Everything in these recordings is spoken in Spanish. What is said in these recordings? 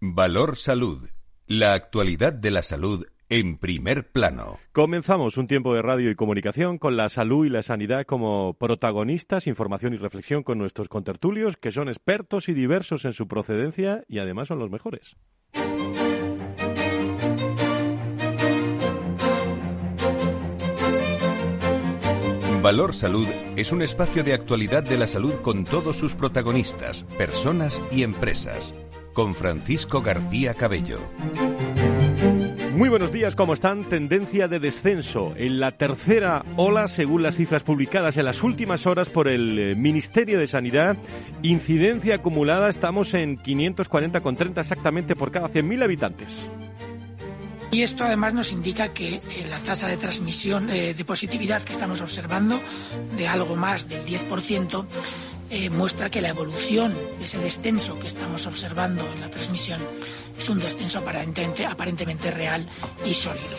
Valor Salud. La actualidad de la salud en primer plano. Comenzamos un tiempo de radio y comunicación con la salud y la sanidad como protagonistas, información y reflexión con nuestros contertulios, que son expertos y diversos en su procedencia y además son los mejores. Valor Salud es un espacio de actualidad de la salud con todos sus protagonistas, personas y empresas con Francisco García Cabello. Muy buenos días, ¿cómo están? Tendencia de descenso en la tercera ola, según las cifras publicadas en las últimas horas por el eh, Ministerio de Sanidad. Incidencia acumulada, estamos en 540,30 exactamente por cada 100.000 habitantes. Y esto además nos indica que eh, la tasa de transmisión eh, de positividad que estamos observando, de algo más del 10%, eh, muestra que la evolución, ese descenso que estamos observando en la transmisión, es un descenso aparentemente, aparentemente real y sólido.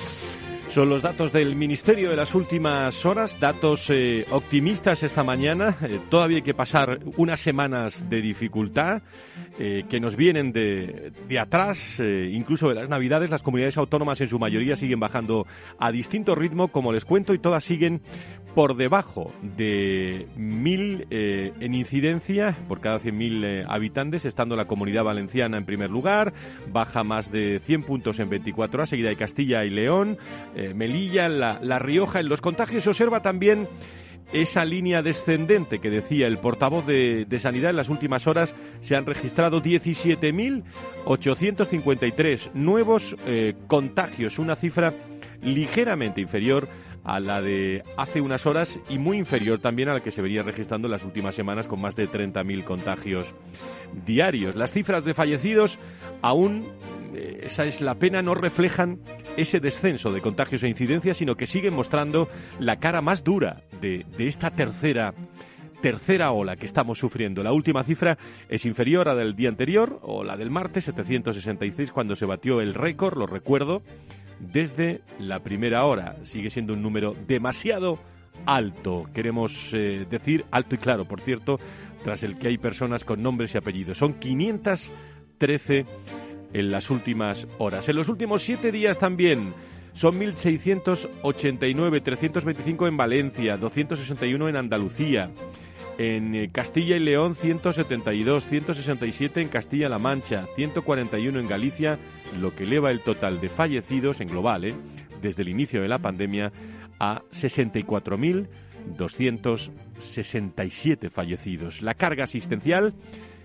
Son los datos del Ministerio de las últimas horas, datos eh, optimistas esta mañana. Eh, todavía hay que pasar unas semanas de dificultad que nos vienen de, de atrás, incluso de las Navidades. Las comunidades autónomas en su mayoría siguen bajando a distinto ritmo, como les cuento, y todas siguen por debajo de mil eh, en incidencia por cada 100.000 eh, habitantes, estando la comunidad valenciana en primer lugar, baja más de 100 puntos en 24 horas, seguida de Castilla y León, eh, Melilla, la, Rioja. En los contagios se observa también esa línea descendente que decía el portavoz de, de, Sanidad en las últimas horas se han registrado 17.853 nuevos eh, contagios, una cifra ligeramente inferior a la de hace unas horas y muy inferior también a la que se venía registrando en las últimas semanas con más de 30.000 contagios diarios. Las cifras de fallecidos aún, eh, esa es la pena, no reflejan ese descenso de contagios e incidencias, sino que siguen mostrando la cara más dura de, de esta tercera tercera ola que estamos sufriendo. La última cifra es inferior a la del día anterior o la del martes 766 cuando se batió el récord, lo recuerdo, desde la primera hora. Sigue siendo un número demasiado alto, queremos eh, decir alto y claro, por cierto, tras el que hay personas con nombres y apellidos. Son 513 en las últimas horas. En los últimos siete días también son 1.689, 325 en Valencia, 261 en Andalucía. En eh, Castilla y León 172, 167 en Castilla-La Mancha, 141 en Galicia, lo que eleva el total de fallecidos en global, ¿eh? desde el inicio de la pandemia, a 64.267 fallecidos. La carga asistencial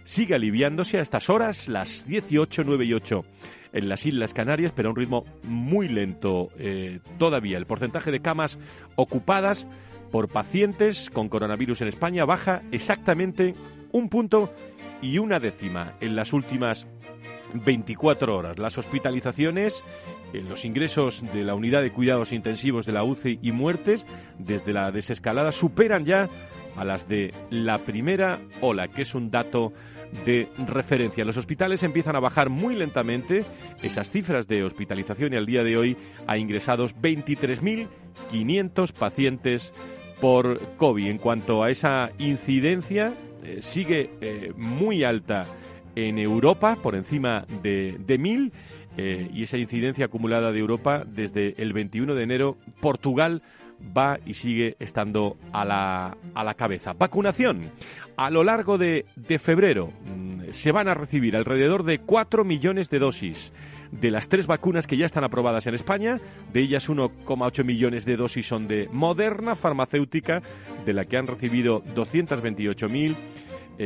sigue aliviándose a estas horas, las 18, 9 y 8 en las Islas Canarias, pero a un ritmo muy lento eh, todavía. El porcentaje de camas ocupadas por pacientes con coronavirus en España baja exactamente un punto y una décima en las últimas 24 horas. Las hospitalizaciones, los ingresos de la unidad de cuidados intensivos de la UCI y muertes desde la desescalada superan ya a las de la primera ola, que es un dato de referencia. Los hospitales empiezan a bajar muy lentamente esas cifras de hospitalización y al día de hoy ha ingresados 23.500 pacientes por COVID. En cuanto a esa incidencia, eh, sigue eh, muy alta en Europa, por encima de, de mil, eh, y esa incidencia acumulada de Europa desde el 21 de enero, Portugal va y sigue estando a la, a la cabeza. Vacunación. A lo largo de, de febrero mm, se van a recibir alrededor de 4 millones de dosis de las tres vacunas que ya están aprobadas en España. De ellas 1,8 millones de dosis son de Moderna farmacéutica, de la que han recibido 228.000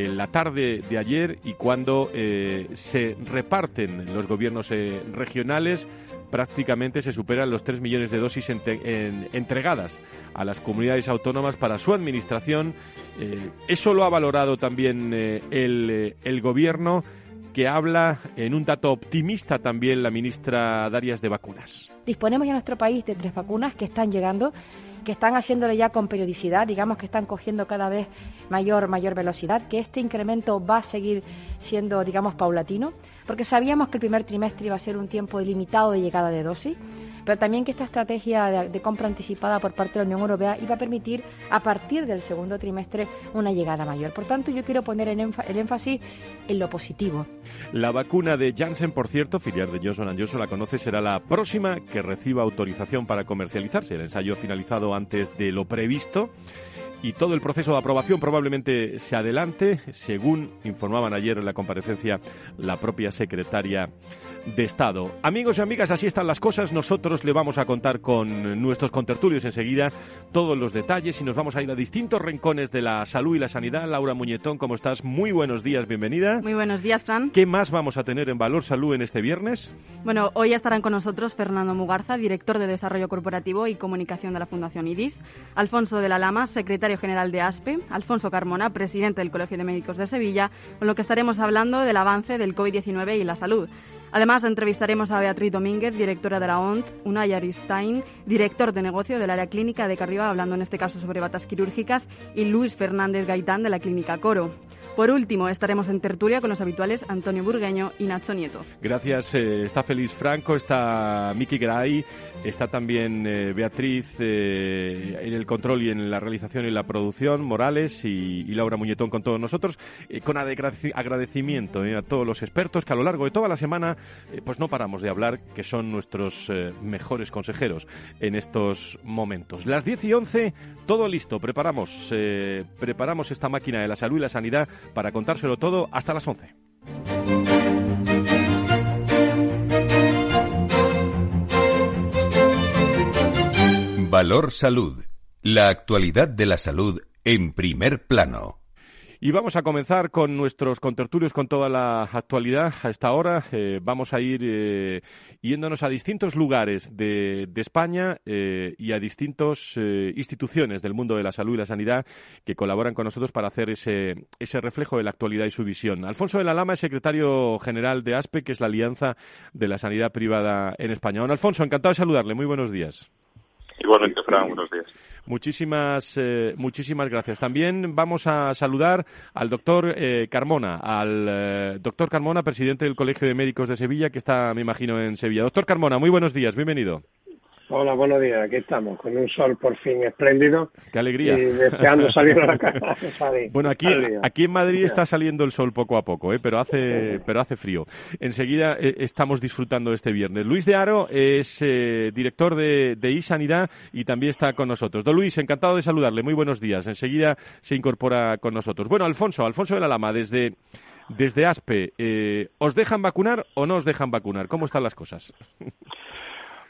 en la tarde de ayer y cuando eh, se reparten los gobiernos eh, regionales prácticamente se superan los 3 millones de dosis entregadas a las comunidades autónomas para su administración. Eh, eso lo ha valorado también el, el gobierno que habla en un dato optimista también la ministra Darias de vacunas. Disponemos en nuestro país de tres vacunas que están llegando que están haciéndolo ya con periodicidad, digamos que están cogiendo cada vez mayor, mayor velocidad, que este incremento va a seguir siendo, digamos, paulatino, porque sabíamos que el primer trimestre iba a ser un tiempo limitado de llegada de dosis, pero también que esta estrategia de, compra anticipada por parte de la Unión Europea iba a permitir a partir del segundo trimestre una llegada mayor. Por tanto, yo quiero poner el, énfasis en lo positivo. La vacuna de Janssen, por cierto, filial de Johnson Johnson, la conoce, será la próxima que reciba autorización para comercializarse. El ensayo finalizado antes de lo previsto y todo el proceso de aprobación probablemente se adelante, según informaban ayer en la comparecencia la propia secretaria de Estado. Amigos y amigas, así están las cosas. Nosotros le vamos a contar con nuestros contertulios enseguida todos los detalles y nos vamos a ir a distintos rincones de la salud y la sanidad. Laura Muñetón, ¿cómo estás? Muy buenos días, bienvenida. Muy buenos días, Fran. ¿Qué más vamos a tener en Valor Salud en este viernes? Bueno, hoy estarán con nosotros Fernando Mugarza, director de Desarrollo Corporativo y Comunicación de la Fundación IDIS, Alfonso de la Lama, secretario general de ASPE, Alfonso Carmona, presidente del Colegio de Médicos de Sevilla, con lo que estaremos hablando del avance del COVID-19 y la salud. Además, entrevistaremos a Beatriz Domínguez, directora de la ONT, Unai Aristain, director de negocio del área clínica de Carriba, hablando en este caso sobre batas quirúrgicas, y Luis Fernández Gaitán de la clínica Coro. Por último, estaremos en tertulia con los habituales Antonio Burgueño y Nacho Nieto. Gracias. Eh, está Félix Franco, está Miki Gray, está también eh, Beatriz eh, en el control y en la realización y la producción, Morales y, Laura Muñetón con todos nosotros, con agradecimiento a todos los expertos que a lo largo de toda la semana pues no paramos de hablar, que son nuestros mejores consejeros en estos momentos. Las 10 y 11, todo listo, preparamos, preparamos esta máquina de la salud y la sanidad para contárselo todo hasta las 11. Valor Salud. La actualidad de la salud en primer plano. Y vamos a comenzar con nuestros contertulios con toda la actualidad. A esta hora eh, vamos a ir eh, yéndonos a distintos lugares de, España eh, y a distintas instituciones del mundo de la salud y la sanidad que colaboran con nosotros para hacer ese, ese reflejo de la actualidad y su visión. Alfonso de la Lama es secretario general de ASPE, que es la Alianza de la Sanidad Privada en España. Don Alfonso, encantado de saludarle. Muy buenos días. Igualmente, Fran, buenos días. Muchísimas, eh, muchísimas gracias. También vamos a saludar al doctor eh, Carmona, al eh, doctor Carmona, presidente del Colegio de Médicos de Sevilla, que está, me imagino, en Sevilla. Doctor Carmona, muy buenos días, bienvenido. Hola, buenos días. Aquí estamos con un sol por fin espléndido. Qué alegría. Y deseando salir a la casa. bueno, aquí, aquí en Madrid está saliendo el sol poco a poco, ¿eh? pero hace, pero hace frío. Enseguida eh, estamos disfrutando este viernes. Luis de Aro es eh, director de, de iSanidad y también está con nosotros. Don Luis, encantado de saludarle. Muy buenos días. Enseguida se incorpora con nosotros. Bueno, Alfonso, Alfonso de la Lama, desde desde ASPE, eh, ¿os dejan vacunar o no os dejan vacunar? ¿Cómo están las cosas?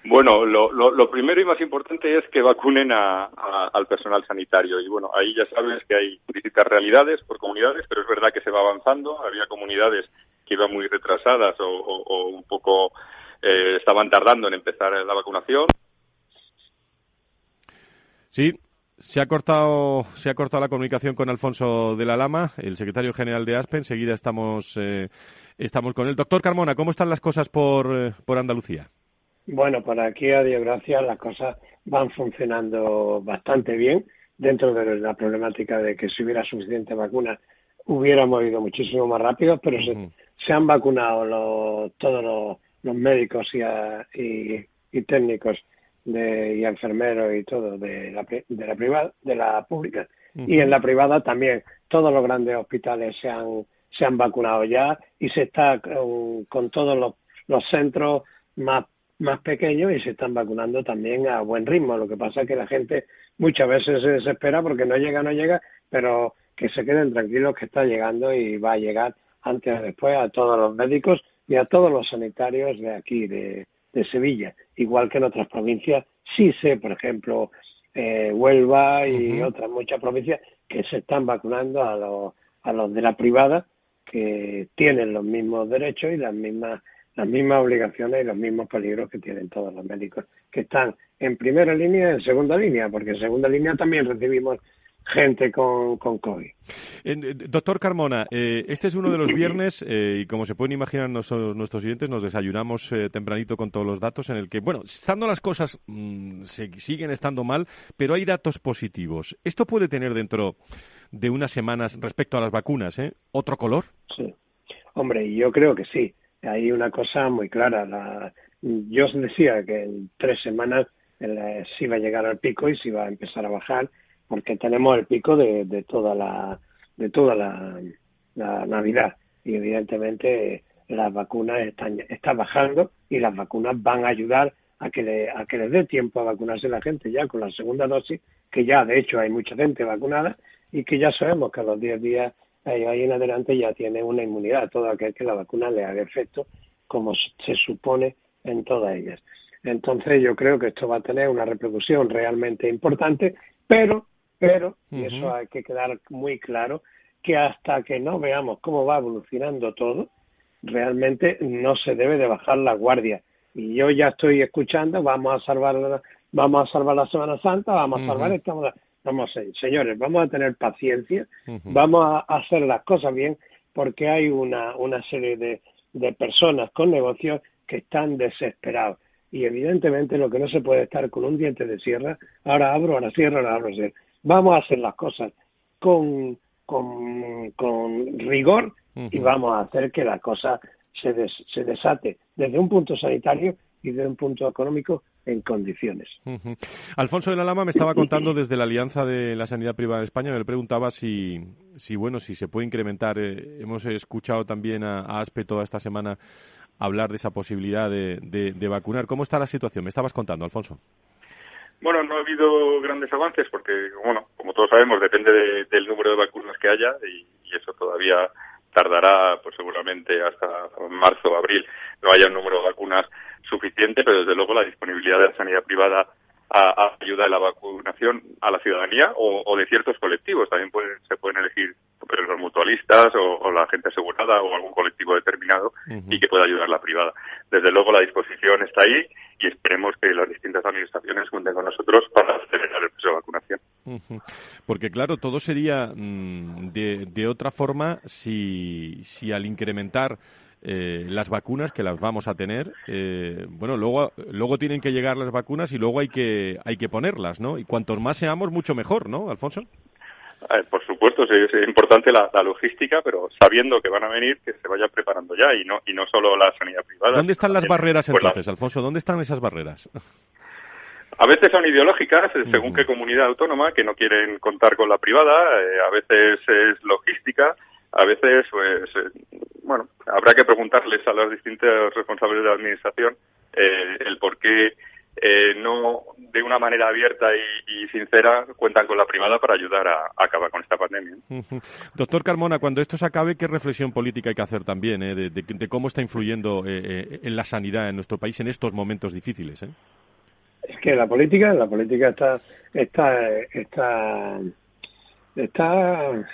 Bueno, lo, primero y más importante es que vacunen al personal sanitario. Y bueno, ahí ya sabes que hay distintas realidades por comunidades, pero es verdad que se va avanzando. Había comunidades que iban muy retrasadas o, un poco eh, estaban tardando en empezar la vacunación. Sí, se ha cortado se ha cortado la comunicación con Alfonso de la Lama, el secretario general de ASPE. Enseguida estamos eh, estamos con el doctor Carmona. ¿Cómo están las cosas por, eh, por Andalucía? Bueno, por aquí, a Dios gracias, las cosas van funcionando bastante bien dentro de la problemática de que si hubiera suficiente vacuna hubiéramos ido muchísimo más rápido, pero se, han vacunado todos los, médicos y, y, técnicos de, y enfermeros y todo de la, de la privada, de la pública. Y en la privada también. Todos los grandes hospitales se han, se han vacunado ya y se está con, todos los, los centros más más pequeños y se están vacunando también a buen ritmo. Lo que pasa es que la gente muchas veces se desespera porque no llega, no llega, pero que se queden tranquilos que está llegando y va a llegar antes o después a todos los médicos y a todos los sanitarios de aquí, de, Sevilla. Igual que en otras provincias, sí sé, por ejemplo, eh, Huelva y otras muchas provincias que se están vacunando a los, a los de la privada que tienen los mismos derechos y las mismas las mismas obligaciones y los mismos peligros que tienen todos los médicos que están en primera línea y en segunda línea, porque en segunda línea también recibimos gente con, con COVID. Eh, doctor Carmona, eh, este es uno de los viernes eh, y como se pueden imaginar nuestros oyentes, nos desayunamos tempranito con todos los datos en el que, bueno, estando las cosas mm, siguen estando mal, pero hay datos positivos. ¿Esto puede tener dentro de unas semanas respecto a las vacunas, otro color? Sí. Hombre, yo creo que sí hay una cosa muy clara. La, yo os decía que en tres semanas eh, se iba a llegar al pico y se iba a empezar a bajar, porque tenemos el pico de, de toda la de toda la, Navidad y evidentemente las vacunas están están bajando y las vacunas van a ayudar a que a que les dé tiempo a vacunarse la gente ya con la segunda dosis, que ya de hecho hay mucha gente vacunada y que ya sabemos que a los 10 días ahí en adelante ya tiene una inmunidad, todo aquel que la vacuna le haga efecto, como se supone en todas ellas. Entonces yo creo que esto va a tener una repercusión realmente importante, pero, pero, y eso hay que quedar muy claro, que hasta que no veamos cómo va evolucionando todo, realmente no se debe de bajar la guardia. Y yo ya estoy escuchando, vamos a salvar, vamos a salvar la Semana Santa, vamos a salvar esta Vamos a, señores, vamos a tener paciencia, vamos a hacer las cosas bien, porque hay una, una serie de, de personas con negocios que están desesperados. Y evidentemente lo que no se puede estar con un diente de sierra, ahora abro, ahora cierro, ahora abro. Cierro. Vamos a hacer las cosas con, con, con rigor y vamos a hacer que la cosa se, se desate desde un punto sanitario y desde un punto económico en condiciones. Alfonso de la Lama me estaba contando desde la Alianza de la Sanidad Privada de España, me preguntaba si, si bueno, si se puede incrementar. Eh, hemos escuchado también a, ASPE toda esta semana hablar de esa posibilidad de, de, vacunar. ¿Cómo está la situación? Me estabas contando, Alfonso. Bueno, no ha habido grandes avances porque, bueno, como todos sabemos, depende del número de vacunas que haya y, y eso todavía tardará, pues seguramente hasta marzo o abril, no haya un número de vacunas suficiente, pero desde luego la disponibilidad de la sanidad privada a, ayuda de la vacunación a la ciudadanía o, de ciertos colectivos. También se pueden elegir los mutualistas o, la gente asegurada o algún colectivo determinado y que pueda ayudar la privada. Desde luego la disposición está ahí y esperemos que las distintas administraciones cuenten con nosotros para acelerar el proceso de vacunación. Porque claro, todo sería mm, de, de, otra forma si, si al incrementar eh, las vacunas que las vamos a tener, eh, bueno, luego, luego tienen que llegar las vacunas y luego hay que, hay que ponerlas, ¿no? Y cuantos más seamos, mucho mejor, ¿no, Alfonso? Eh, por supuesto, es, importante la, logística, pero sabiendo que van a venir, que se vayan preparando ya y no, y no solo la sanidad privada. ¿Dónde están las barreras pues entonces, Alfonso? ¿Dónde están esas barreras? A veces son ideológicas, según qué comunidad autónoma, que no quieren contar con la privada, a veces es logística, a veces, pues, eh, bueno, habrá que preguntarles a los distintos responsables de la administración eh, el por qué eh, no de una manera abierta y, sincera cuentan con la privada para ayudar a, acabar con esta pandemia. Doctor Carmona, cuando esto se acabe, ¿qué reflexión política hay que hacer también de, de, cómo está influyendo en la sanidad en nuestro país en estos momentos difíciles? Es que la política, la política está, está, está está,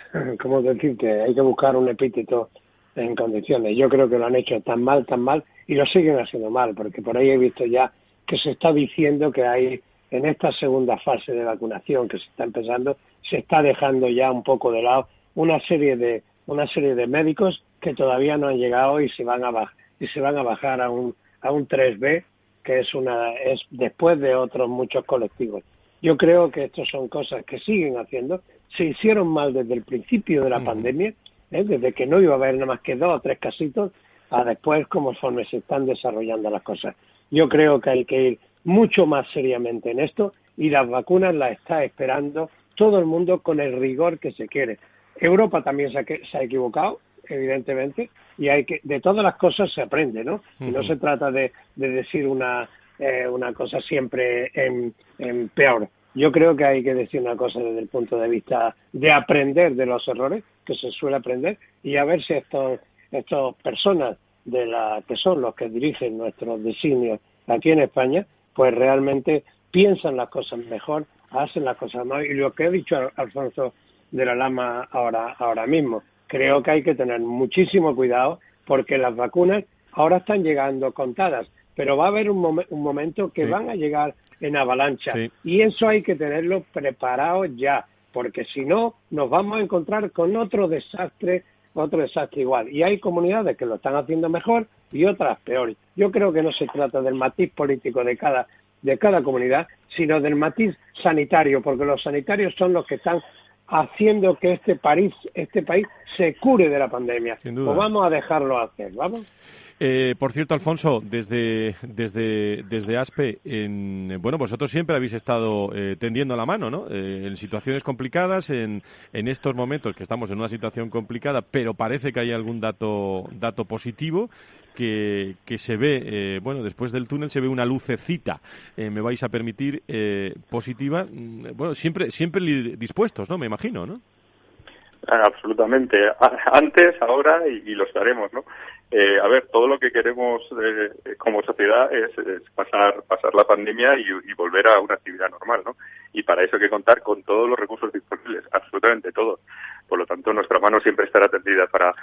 ¿cómo decirte? Hay que buscar un epíteto en condiciones. Yo creo que lo han hecho tan mal, tan mal, y lo siguen haciendo mal, porque por ahí he visto ya que se está diciendo que hay, en esta segunda fase de vacunación que se está empezando, se está dejando ya un poco de lado una serie de, una serie de médicos que todavía no han llegado y se van a bajar, y se van a bajar a un, a un 3B, que es una, es después de otros muchos colectivos. Yo creo que estas son cosas que siguen haciendo, se hicieron mal desde el principio de la pandemia, ¿eh? desde que no iba a haber nada más que dos o tres casitos, a después conforme se están desarrollando las cosas. Yo creo que hay que ir mucho más seriamente en esto y las vacunas las está esperando todo el mundo con el rigor que se quiere. Europa también se ha, equivocado, evidentemente, y hay que de todas las cosas se aprende, ¿no? Y no se trata de, decir una, eh, una cosa siempre en peor. Yo creo que hay que decir una cosa desde el punto de vista de aprender de los errores, que se suele aprender, y a ver si estos, estas personas de la, que son los que dirigen nuestros designios aquí en España, pues realmente piensan las cosas mejor, hacen las cosas más. Y lo que ha dicho Alfonso de la Lama ahora, ahora mismo, creo que hay que tener muchísimo cuidado porque las vacunas ahora están llegando contadas, pero va a haber un, un momento que van a llegar en avalancha. Y eso hay que tenerlo preparado ya, porque si no, nos vamos a encontrar con otro desastre, otro desastre igual. Y hay comunidades que lo están haciendo mejor y otras peor. Yo creo que no se trata del matiz político de cada, de cada comunidad, sino del matiz sanitario, porque los sanitarios son los que están haciendo que este país, este país se cure de la pandemia. Pues vamos a dejarlo hacer, ¿vamos? Eh, por cierto, Alfonso, desde, desde, desde ASPE, en, bueno, vosotros siempre habéis estado eh, tendiendo la mano, ¿no? Eh, en situaciones complicadas, en, en estos momentos que estamos en una situación complicada, pero parece que hay algún dato, dato positivo que, que se ve, bueno, después del túnel se ve una lucecita, me vais a permitir, positiva. Mm, bueno, siempre, siempre dispuestos, ¿no? Me imagino, ¿no? Absolutamente. Antes, ahora y, lo estaremos, ¿no? Eh, a ver, todo lo que queremos eh, como sociedad es, pasar pasar la pandemia y, volver a una actividad normal, ¿no? Y para eso hay que contar con todos los recursos disponibles, absolutamente todos. Por lo tanto, nuestra mano siempre estará tendida para,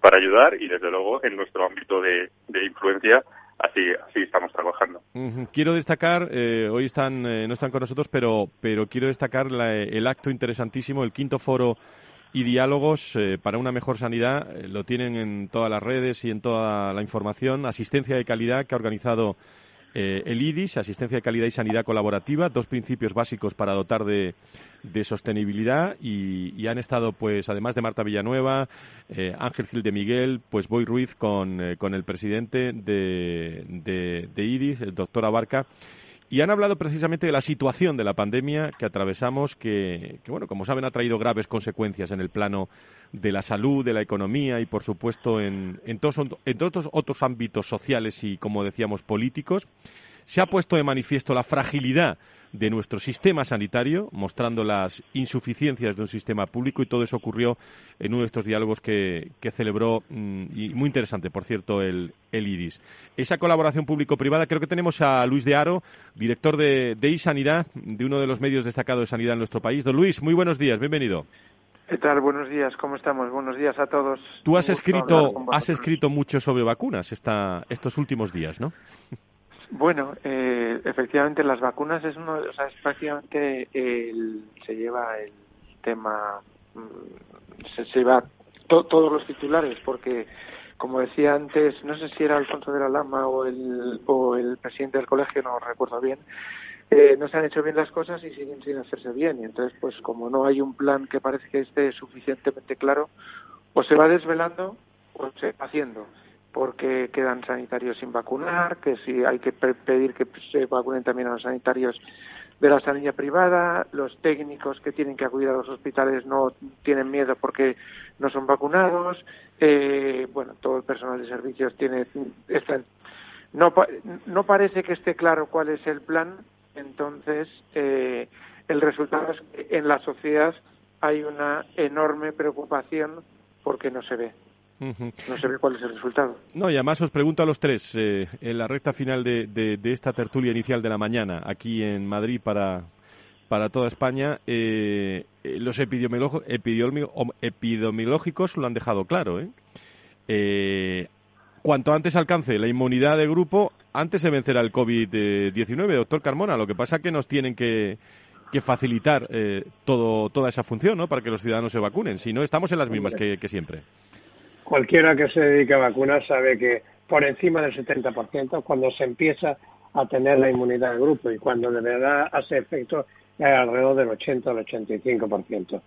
para ayudar y, desde luego, en nuestro ámbito de, influencia, así así estamos trabajando. Quiero destacar, eh, hoy están no están con nosotros, pero pero quiero destacar el acto interesantísimo, el quinto foro y diálogos eh, para una mejor sanidad. Eh, lo tienen en todas las redes y en toda la información. Asistencia de calidad que ha organizado eh, el IDIS, Asistencia de Calidad y Sanidad Colaborativa, dos principios básicos para dotar de, sostenibilidad y, han estado, pues, además de Marta Villanueva, Ángel Gil de Miguel, pues Boy Ruiz con, con el presidente de, de, de IDIS, el doctor Abarca, y han hablado precisamente de la situación de la pandemia que atravesamos, que, bueno, como saben, ha traído graves consecuencias en el plano de la salud, de la economía y, por supuesto, en, en, todos, en todos otros ámbitos sociales y, como decíamos, políticos. Se ha puesto de manifiesto la fragilidad de nuestro sistema sanitario, mostrando las insuficiencias de un sistema público y todo eso ocurrió en uno de estos diálogos que, celebró, mm, y muy interesante, por cierto, el, el IDIS. Esa colaboración público-privada, creo que tenemos a Luis de Aro, director de, de iSanidad, de uno de los medios destacados de sanidad en nuestro país. Don Luis, muy buenos días, bienvenido. ¿Qué tal? Buenos días, ¿cómo estamos? Buenos días a todos. Tú has escrito, has escrito mucho sobre vacunas esta, estos últimos días, ¿no? Bueno, eh, efectivamente las vacunas es uno, o sea, es prácticamente el, se lleva el tema, mm, se, lleva todos los titulares porque como decía antes, no sé si era Alfonso de la Lama o el, o el presidente del colegio, no recuerdo bien, eh, no se han hecho bien las cosas y siguen sin hacerse bien. Y entonces, pues como no hay un plan que parece que esté suficientemente claro, o se va desvelando o se va haciendo porque quedan sanitarios sin vacunar, que si hay que pedir que se vacunen también a los sanitarios de la sanidad privada, los técnicos que tienen que acudir a los hospitales no tienen miedo porque no son vacunados, eh, bueno, todo el personal de servicios tiene, no, no parece que esté claro cuál es el plan, entonces eh, el resultado es que en la sociedad hay una enorme preocupación porque no se ve. No se ve cuál es el resultado. No, y además os pregunto a los tres, eh, en la recta final de, de, esta tertulia inicial de la mañana, aquí en Madrid para, para toda España, eh, eh, los epidemiológicos lo han dejado claro. ¿eh? cuanto antes alcance la inmunidad de grupo, antes se vencerá el COVID-19, doctor Carmona. Lo que pasa es que nos tienen que, que facilitar todo, toda esa función ¿no? para que los ciudadanos se vacunen. Si no, estamos en las mismas que, que siempre cualquiera que se dedique a vacunar sabe que por encima del 70% cuando se empieza a tener la inmunidad de grupo y cuando de verdad hace efecto es alrededor del 80 al 85%.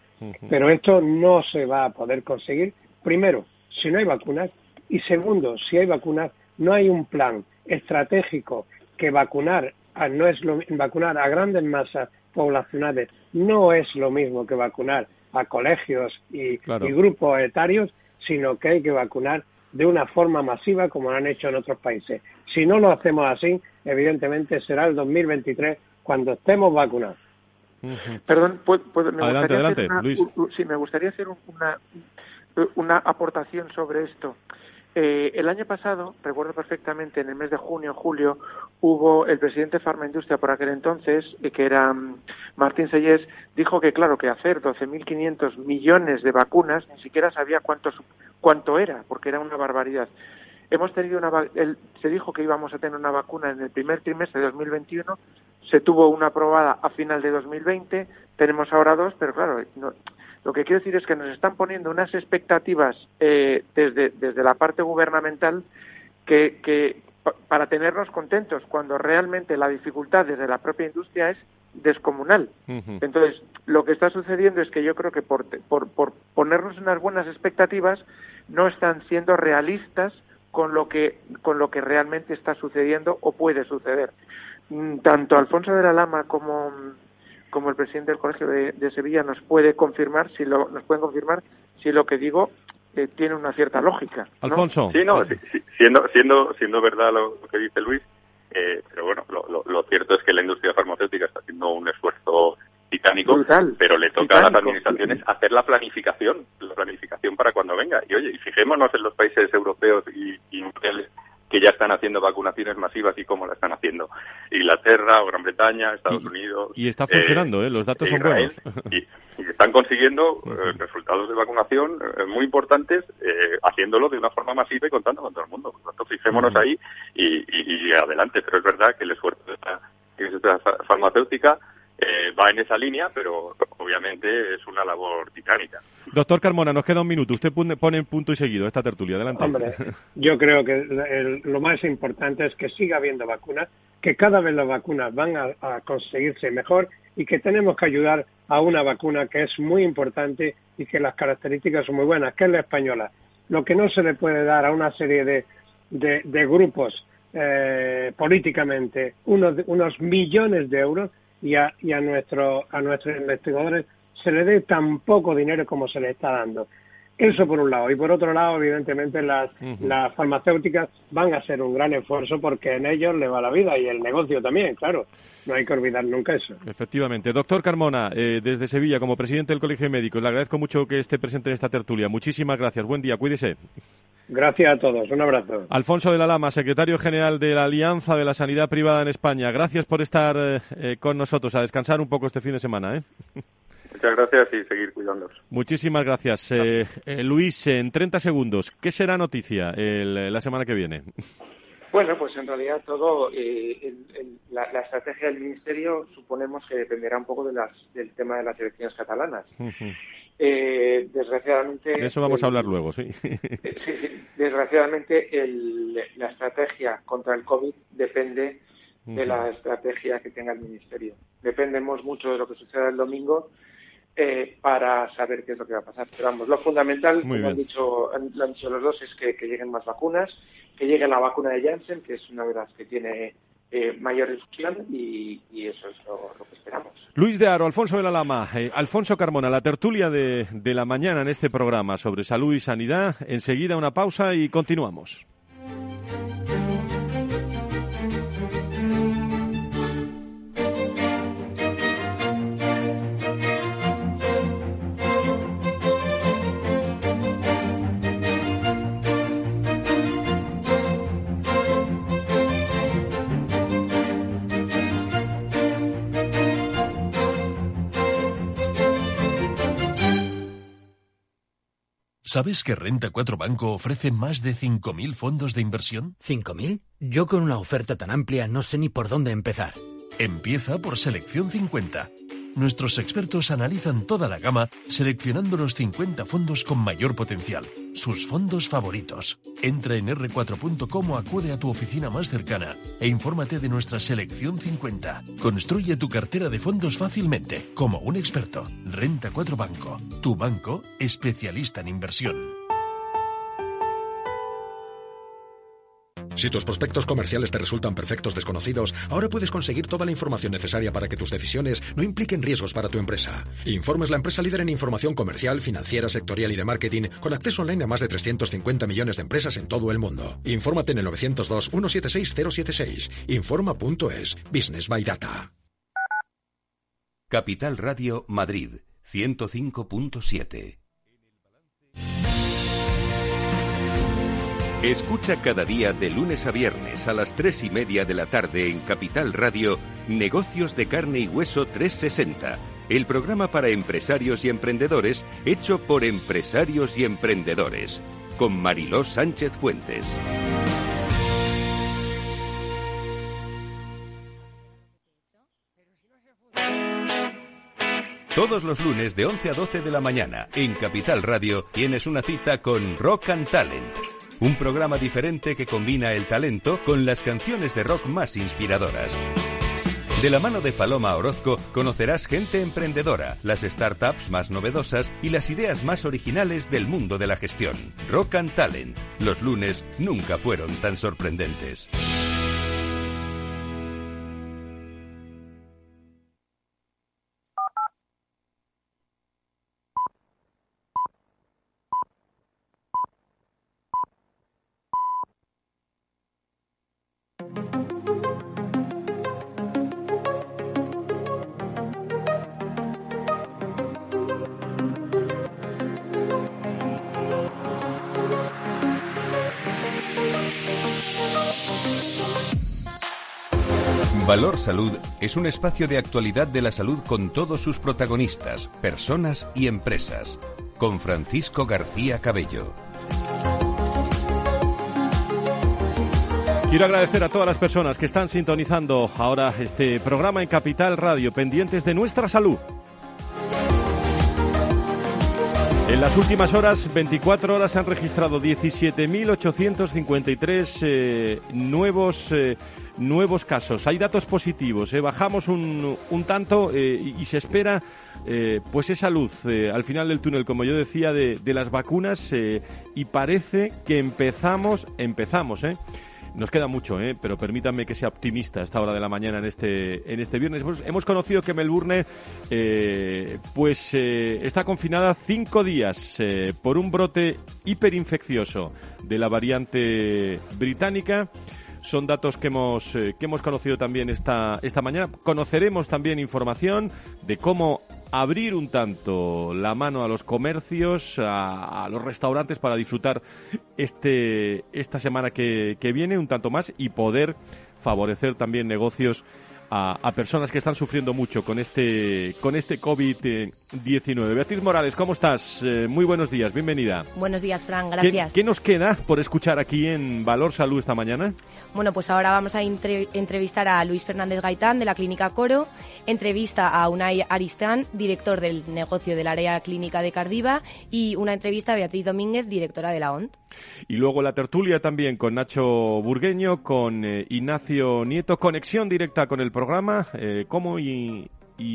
Pero esto no se va a poder conseguir, primero, si no hay vacunas y segundo, si hay vacunas, no hay un plan estratégico que vacunar a, no es lo, vacunar a grandes masas poblacionales no es lo mismo que vacunar a colegios y grupos etarios sino que hay que vacunar de una forma masiva como lo han hecho en otros países. Si no lo hacemos así, evidentemente será el 2023 cuando estemos vacunados. Perdón, me adelante, adelante, Luis. sí, me gustaría hacer una, una aportación sobre esto. Eh, el año pasado, recuerdo perfectamente, en el mes de junio, julio, hubo el presidente de Farma Industria por aquel entonces, eh, que era mm, Martín Sellés, dijo que, claro, que hacer 12.500 millones de vacunas ni siquiera sabía cuánto, cuánto era, porque era una barbaridad. Hemos tenido una, él, se dijo que íbamos a tener una vacuna en el primer trimestre de 2021, se tuvo una aprobada a final de 2020, tenemos ahora dos, pero claro, no, lo que quiero decir es que nos están poniendo unas expectativas eh, desde, desde la parte gubernamental que, que para tenernos contentos, cuando realmente la dificultad desde la propia industria es descomunal. Entonces, lo que está sucediendo es que yo creo que por, por, por ponernos unas buenas expectativas no están siendo realistas con lo que con lo que realmente está sucediendo o puede suceder. Mm, tanto Alfonso de la Lama como como el presidente del Colegio de, Sevilla nos puede confirmar si lo nos pueden confirmar si lo que digo eh, tiene una cierta lógica. Alfonso. Sí, no, siendo siendo siendo verdad lo, que dice Luis, eh, pero bueno, lo, lo, cierto es que la industria farmacéutica está haciendo un esfuerzo titánico, pero le toca a las administraciones hacer la planificación, la planificación para cuando venga. Y oye, fijémonos en los países europeos y, y que ya están haciendo vacunaciones masivas y cómo la están haciendo. Inglaterra, Gran Bretaña, Estados Unidos. Y está funcionando, eh, ¿eh? los datos son buenos. Y, están consiguiendo eh, resultados de vacunación eh, muy importantes, haciéndolo de una forma masiva y contando con todo el mundo. Por lo tanto, fijémonos ahí y, adelante. Pero es verdad que el esfuerzo de la farmacéutica eh, va en esa línea, pero obviamente es una labor titánica. Doctor Carmona, nos queda un minuto. Usted pone en punto y seguido esta tertulia. Adelante. Hombre, yo creo que lo más importante es que siga habiendo vacunas, que cada vez las vacunas van a, conseguirse mejor y que tenemos que ayudar a una vacuna que es muy importante y que las características son muy buenas, que es la española. Lo que no se le puede dar a una serie de, de, grupos eh, políticamente unos, unos millones de euros y a, y a, nuestro, a nuestros investigadores se le dé tan poco dinero como se le está dando. Eso por un lado. Y por otro lado, evidentemente, las, las farmacéuticas van a hacer un gran esfuerzo porque en ellos le va la vida y el negocio también, claro. No hay que olvidar nunca eso. Efectivamente. Doctor Carmona, eh, desde Sevilla, como presidente del Colegio de Médicos, le agradezco mucho que esté presente en esta tertulia. Muchísimas gracias. Buen día. Cuídese. Gracias a todos. Un abrazo. Alfonso de la Lama, secretario general de la Alianza de la Sanidad Privada en España. Gracias por estar eh, eh, con nosotros, a descansar un poco este fin de semana. ¿eh? Muchas gracias y seguir cuidándonos. Muchísimas gracias. Luis, en 30 segundos, ¿qué será noticia la semana que viene? Bueno, pues en realidad todo, la, estrategia del Ministerio suponemos que dependerá un poco de las, del tema de las elecciones catalanas. Eh, desgraciadamente. De eso vamos a hablar luego, sí. sí, desgraciadamente la estrategia contra el COVID depende de la estrategia que tenga el Ministerio. Dependemos mucho de lo que suceda el domingo eh, para saber qué es lo que va a pasar. Pero vamos, lo fundamental, como han dicho, lo han dicho los dos, es que, que lleguen más vacunas, que llegue la vacuna de Janssen, que es una de las que tiene eh, mayor discusión y, eso es lo, que esperamos. Luis de Aro, Alfonso de la Lama, eh, Alfonso Carmona, la tertulia de, de la mañana en este programa sobre salud y sanidad. Enseguida una pausa y continuamos. ¿Sabes que Renta 4 Banco ofrece más de 5.000 fondos de inversión? ¿5.000? Yo con una oferta tan amplia no sé ni por dónde empezar. Empieza por Selección 50 nuestros expertos analizan toda la gama seleccionando los 50 fondos con mayor potencial, sus fondos favoritos. Entra en r4.com o acude a tu oficina más cercana e infórmate de nuestra selección 50. Construye tu cartera de fondos fácilmente, como un experto. Renta 4 Banco, tu banco especialista en inversión. Si tus prospectos comerciales te resultan perfectos desconocidos, ahora puedes conseguir toda la información necesaria para que tus decisiones no impliquen riesgos para tu empresa. Informes la empresa líder en información comercial, financiera, sectorial y de marketing, con acceso online a más de 350 millones de empresas en todo el mundo. Infórmate en el 902 176 076. Informa.es. Business by Data. Capital Radio Madrid 105.7 Escucha cada día de lunes a viernes a las tres y media de la tarde en Capital Radio Negocios de Carne y Hueso 360, el programa para empresarios y emprendedores hecho por empresarios y emprendedores, con Mariló Sánchez Fuentes. Todos los lunes de 11 a 12 de la mañana en Capital Radio tienes una cita con Rock and Talent un programa diferente que combina el talento con las canciones de rock más inspiradoras. De la mano de Paloma Orozco conocerás gente emprendedora, las startups más novedosas y las ideas más originales del mundo de la gestión. Rock and Talent. Los lunes nunca fueron tan sorprendentes. Valor Salud es un espacio de actualidad de la salud con todos sus protagonistas, personas y empresas. Con Francisco García Cabello. Quiero agradecer a todas las personas que están sintonizando ahora este programa en Capital Radio, pendientes de nuestra salud. En las últimas horas, 24 horas, se han registrado 17.853 eh, nuevos eh, nuevos casos. Hay datos positivos. ¿eh? Bajamos un, un tanto eh, y, se espera eh, pues esa luz al final del túnel, como yo decía, de, de las vacunas y parece que empezamos, empezamos, ¿eh? Nos queda mucho, pero permítanme que sea optimista a esta hora de la mañana en este, en este viernes. Hemos, conocido que Melbourne pues está confinada cinco días por un brote hiperinfeccioso de la variante británica. Son datos que hemos, eh, que hemos conocido también esta, esta mañana. Conoceremos también información de cómo abrir un tanto la mano a los comercios, a, los restaurantes para disfrutar este, esta semana que, que viene un tanto más y poder favorecer también negocios a, personas que están sufriendo mucho con este, con este COVID-19. Beatriz Morales, ¿cómo estás? Eh, muy buenos días, bienvenida. Buenos días, Fran, gracias. ¿Qué, nos queda por escuchar aquí en Valor Salud esta mañana? Bueno, pues ahora vamos a entrevistar a Luis Fernández Gaitán de la Clínica Coro, entrevista a Unai Aristán, director del negocio del área clínica de Cardiva, y una entrevista a Beatriz Domínguez, directora de la ONT. Y luego la tertulia también con Nacho Burgueño, con eh, Ignacio Nieto, conexión directa con el programa. Eh, ¿Cómo y,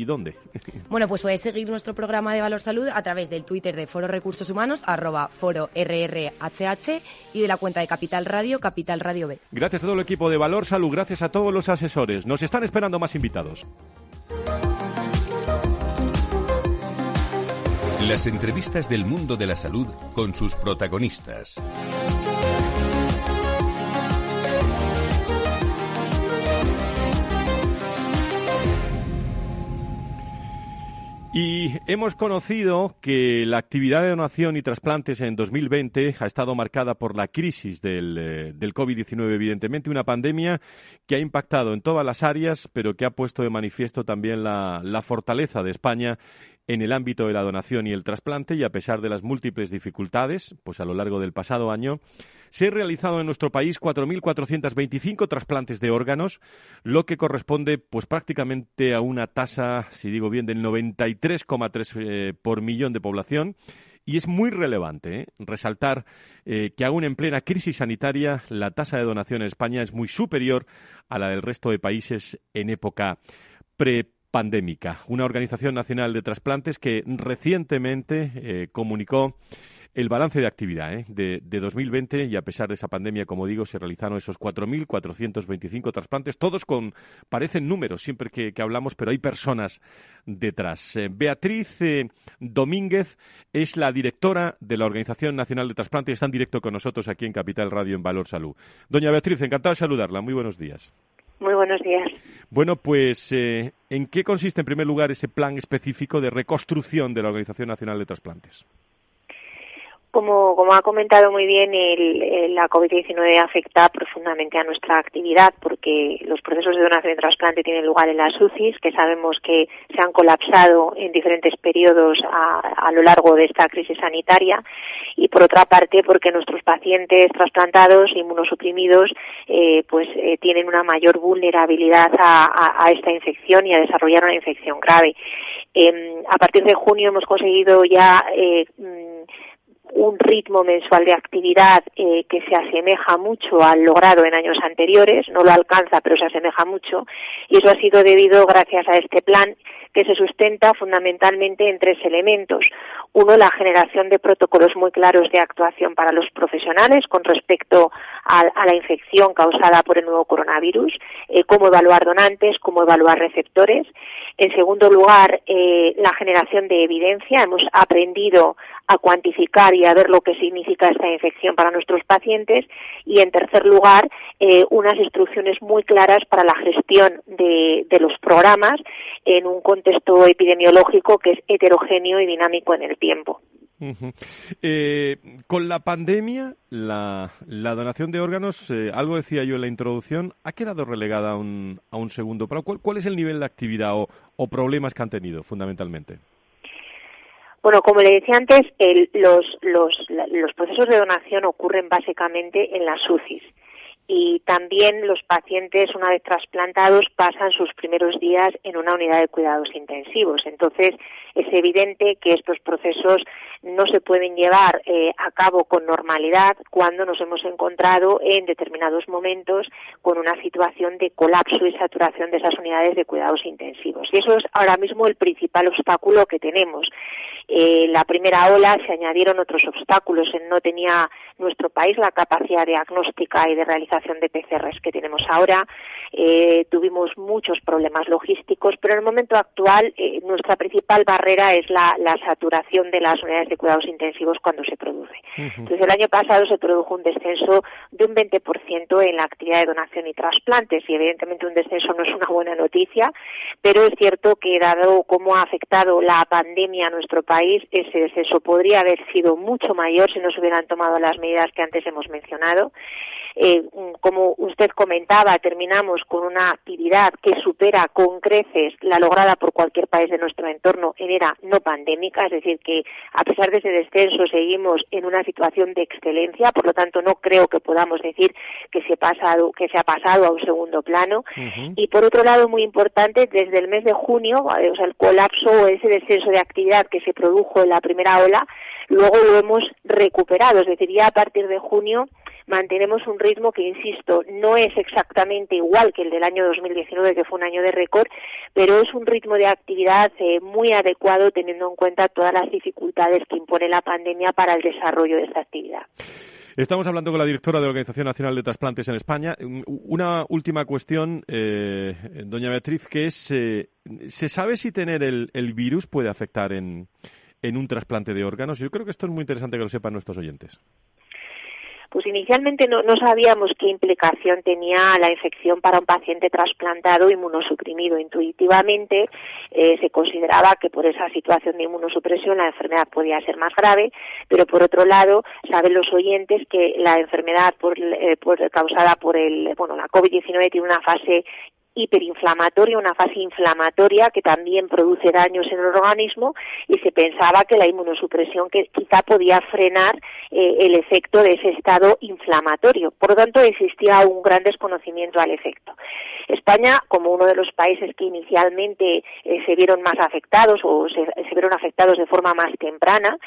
dónde? Bueno, pues puedes seguir nuestro programa de Valor Salud a través del Twitter de Foro Recursos Humanos, arroba foro RRHH, y de la cuenta de Capital Radio, Capital Radio B. Gracias a todo el equipo de Valor Salud, gracias a todos los asesores. Nos están esperando más invitados. Las entrevistas del mundo de la salud con sus protagonistas. Y hemos conocido que la actividad de donación y trasplantes en 2020 ha estado marcada por la crisis del, eh, del COVID-19, evidentemente una pandemia que ha impactado en todas las áreas, pero que ha puesto de manifiesto también la fortaleza de España en el ámbito de la donación y el trasplante y a pesar de las múltiples dificultades, pues a lo largo del pasado año, se han realizado en nuestro país 4.425 trasplantes de órganos, lo que corresponde pues prácticamente a una tasa, si digo bien, del 93,3 eh, por millón de población. Y es muy relevante ¿eh? resaltar eh, que aún en plena crisis sanitaria la tasa de donación en España es muy superior a la del resto de países en época pre pandémica. Una organización nacional de trasplantes que recientemente eh, comunicó el balance de actividad ¿eh? de, 2020 y a pesar de esa pandemia, como digo, se realizaron esos 4.425 trasplantes, todos con, parecen números siempre que, hablamos, pero hay personas detrás. Eh, Beatriz Domínguez es la directora de la Organización Nacional de Trasplantes y está en directo con nosotros aquí en Capital Radio en Valor Salud. Doña Beatriz, encantado de saludarla. Muy buenos días. Muy buenos días. Bueno, pues, eh, ¿en qué consiste en primer lugar ese plan específico de reconstrucción de la Organización Nacional de Trasplantes? Como, ha comentado muy bien, la COVID-19 afecta profundamente a nuestra actividad porque los procesos de donación y trasplante tienen lugar en las UCIs, que sabemos que se han colapsado en diferentes periodos a, lo largo de esta crisis sanitaria, y por otra parte porque nuestros pacientes trasplantados, inmunosuprimidos, eh, pues eh, tienen una mayor vulnerabilidad a, esta infección y a desarrollar una infección grave. Eh, a partir de junio hemos conseguido ya eh, un ritmo mensual de actividad eh, que se asemeja mucho al logrado en años anteriores, no lo alcanza, pero se asemeja mucho, y eso ha sido debido gracias a este plan que se sustenta fundamentalmente en tres elementos. Uno, la generación de protocolos muy claros de actuación para los profesionales con respecto a, la infección causada por el nuevo coronavirus, eh, cómo evaluar donantes, cómo evaluar receptores. En segundo lugar, eh, la generación de evidencia. Hemos aprendido a cuantificar y a ver lo que significa esta infección para nuestros pacientes. Y en tercer lugar, eh, unas instrucciones muy claras para la gestión de, los programas en un contexto epidemiológico que es heterogéneo y dinámico en el tiempo. Eh, con la pandemia, la, donación de órganos, eh, algo decía yo en la introducción, ha quedado relegada a un, a un segundo plano. ¿Cuál, ¿Cuál, es el nivel de actividad o, o problemas que han tenido fundamentalmente? Bueno, como le decía antes, los, los, los procesos de donación ocurren básicamente en las UCIs y también los pacientes, una vez trasplantados, pasan sus primeros días en una unidad de cuidados intensivos. Entonces, es evidente que estos procesos no se pueden llevar eh, a cabo con normalidad cuando nos hemos encontrado en determinados momentos con una situación de colapso y saturación de esas unidades de cuidados intensivos. Y eso es ahora mismo el principal obstáculo que tenemos. Eh, la primera ola se añadieron otros obstáculos. No tenía nuestro país la capacidad diagnóstica y de realización de PCRs que tenemos ahora. Eh, tuvimos muchos problemas logísticos, pero en el momento actual eh, nuestra principal barrera es la, saturación de las unidades de cuidados intensivos cuando se produce. Entonces, el año pasado se produjo un descenso de un 20% en la actividad de donación y trasplantes y evidentemente un descenso no es una buena noticia, pero es cierto que dado cómo ha afectado la pandemia a nuestro país, ese descenso podría haber sido mucho mayor si no se hubieran tomado las medidas que antes hemos mencionado. Eh, como usted comentaba, terminamos con una actividad que supera con creces la lograda por cualquier país de nuestro entorno en era no pandémica, es decir, que a pesar de ese descenso seguimos en una situación de excelencia, por lo tanto no creo que podamos decir que se, ha pasado, que se ha pasado a un segundo plano. Y por otro lado, muy importante, desde el mes de junio, o sea, el colapso o ese descenso de actividad que se produjo en la primera ola, luego lo hemos recuperado, es decir, ya a partir de junio mantenemos un ritmo que, insisto, no es exactamente igual que el del año 2019, que fue un año de récord, pero es un ritmo de actividad eh, muy adecuado teniendo en cuenta todas las dificultades que impone la pandemia para el desarrollo de esta actividad. Estamos hablando con la directora de la Organización Nacional de Trasplantes en España. Una última cuestión, eh, doña Beatriz, que es, eh, ¿se sabe si tener el, virus puede afectar en, en un trasplante de órganos? Yo creo que esto es muy interesante que lo sepan nuestros oyentes. Pues inicialmente no, sabíamos qué implicación tenía la infección para un paciente trasplantado inmunosuprimido. Intuitivamente eh, se consideraba que por esa situación de inmunosupresión la enfermedad podía ser más grave, pero por otro lado saben los oyentes que la enfermedad eh, causada por el, bueno, la COVID-19 tiene una fase hiperinflamatoria, una fase inflamatoria que también produce daños en el organismo y se pensaba que la inmunosupresión que quizá podía frenar eh, el efecto de ese estado inflamatorio. Por lo tanto, existía un gran desconocimiento al efecto. España, como uno de los países que inicialmente eh, se vieron más afectados o se, vieron afectados de forma más temprana,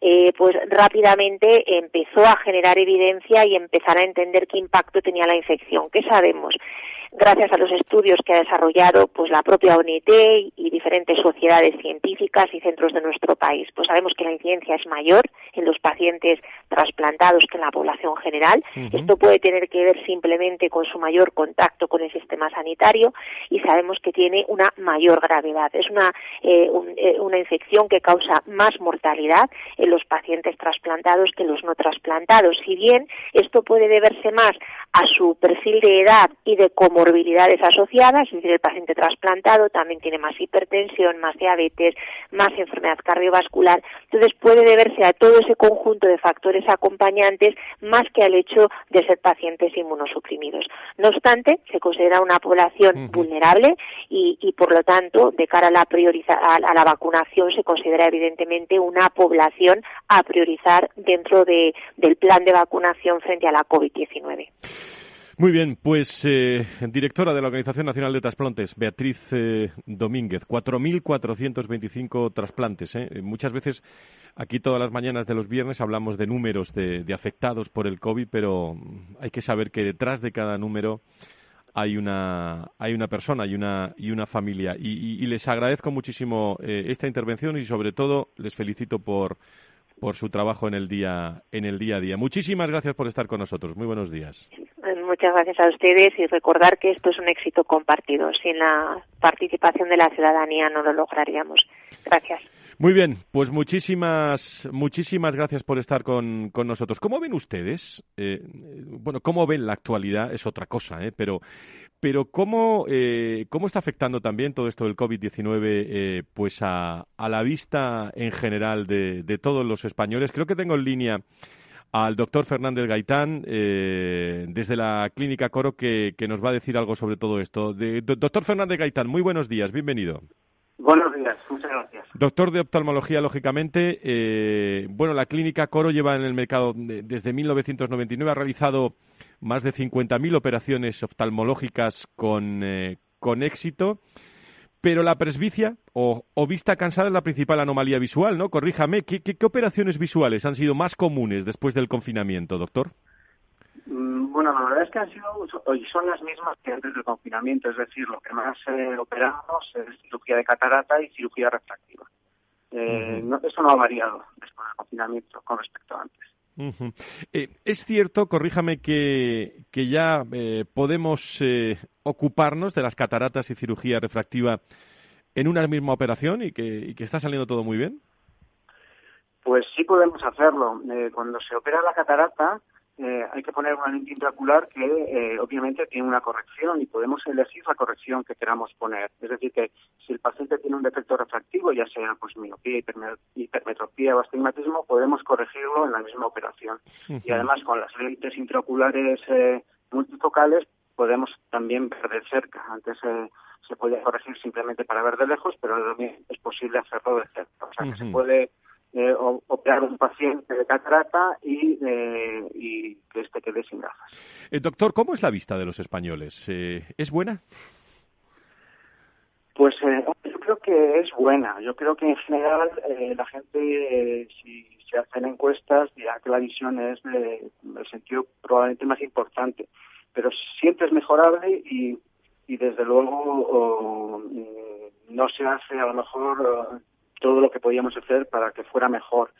eh, pues rápidamente empezó a generar evidencia y empezar a entender qué impacto tenía la infección. ¿Qué sabemos? Gracias a los estudios que ha desarrollado pues la propia ONT y diferentes sociedades científicas y centros de nuestro país. Pues sabemos que la incidencia es mayor en los pacientes trasplantados que en la población general. Esto puede tener que ver simplemente con su mayor contacto con el sistema sanitario y sabemos que tiene una mayor gravedad. Es una, eh, eh, una infección que causa más mortalidad en los pacientes trasplantados que en los no trasplantados. Si bien esto puede deberse más a su perfil de edad y de cómo comorbilidades asociadas, es decir, el paciente trasplantado también tiene más hipertensión, más diabetes, más enfermedad cardiovascular. Entonces puede deberse a todo ese conjunto de factores acompañantes más que al hecho de ser pacientes inmunosuprimidos. No obstante, se considera una población vulnerable y, por lo tanto, de cara a la, a, la vacunación, se considera evidentemente una población a priorizar dentro del plan de vacunación frente a la COVID-19. Muy bien, pues eh, directora de la Organización Nacional de Trasplantes, Beatriz eh, Domínguez, 4.425 trasplantes. ¿eh? Muchas veces aquí todas las mañanas de los viernes hablamos de números de, afectados por el COVID, pero hay que saber que detrás de cada número hay una, hay una persona y una, y una familia. Y, y les agradezco muchísimo esta intervención y sobre todo les felicito por por su trabajo en el día en el día a día. Muchísimas gracias por estar con nosotros. Muy buenos días. Muchas gracias a ustedes y recordar que esto es un éxito compartido. Sin la participación de la ciudadanía no lo lograríamos. Gracias. Muy bien, pues muchísimas, muchísimas gracias por estar con, con nosotros. ¿Cómo ven ustedes? Eh, bueno, ¿cómo ven la actualidad? Es otra cosa, ¿eh? pero pero ¿cómo, eh, ¿cómo está afectando también todo esto del COVID-19 eh, pues a, a, la vista en general de, de, todos los españoles? Creo que tengo en línea al doctor Fernández Gaitán eh, desde la Clínica Coro que, que, nos va a decir algo sobre todo esto. De, doctor Fernández Gaitán, muy buenos días, bienvenido. Buenos días, muchas gracias. Doctor de oftalmología, lógicamente. Eh, bueno, la Clínica Coro lleva en el mercado desde 1999, ha realizado más de 50.000 operaciones oftalmológicas con, eh, con éxito. Pero la presbicia o, vista cansada es la principal anomalía visual, ¿no? Corríjame, ¿qué, qué, operaciones visuales han sido más comunes después del confinamiento, doctor? Mm, bueno, la verdad es que han sido y son las mismas que antes del confinamiento, es decir, lo que más eh, operamos es cirugía de catarata y cirugía refractiva. Eh, eso no ha variado después del confinamiento con respecto a antes. Eh, es cierto, corríjame, que, que ya eh, podemos eh, ocuparnos de las cataratas y cirugía refractiva en una misma operación y que, y que está saliendo todo muy bien. Pues sí podemos hacerlo. cuando se opera la catarata, eh, hay que poner una lente intraocular que eh, obviamente tiene una corrección y podemos elegir la corrección que queramos poner. Es decir, que si el paciente tiene un defecto refractivo, ya sea pues miopía, hipermetropía o astigmatismo, podemos corregirlo en la misma operación. Y además con las lentes intraoculares eh, multifocales podemos también ver de cerca. Antes se puede corregir simplemente para ver de lejos, pero es posible hacerlo de cerca. O sea, que se puede eh, operar un paciente de catarata y, eh, y que este quede sin gafas. Eh, doctor, ¿cómo es la vista de los españoles? Eh, ¿Es buena? Pues yo creo que es buena. Yo creo que en general la gente, si se hacen encuestas, dirá que la visión es el sentido probablemente más importante. Pero siempre es mejorable y, y desde luego mm, no se hace a lo mejor todo lo que podíamos hacer para que fuera mejor.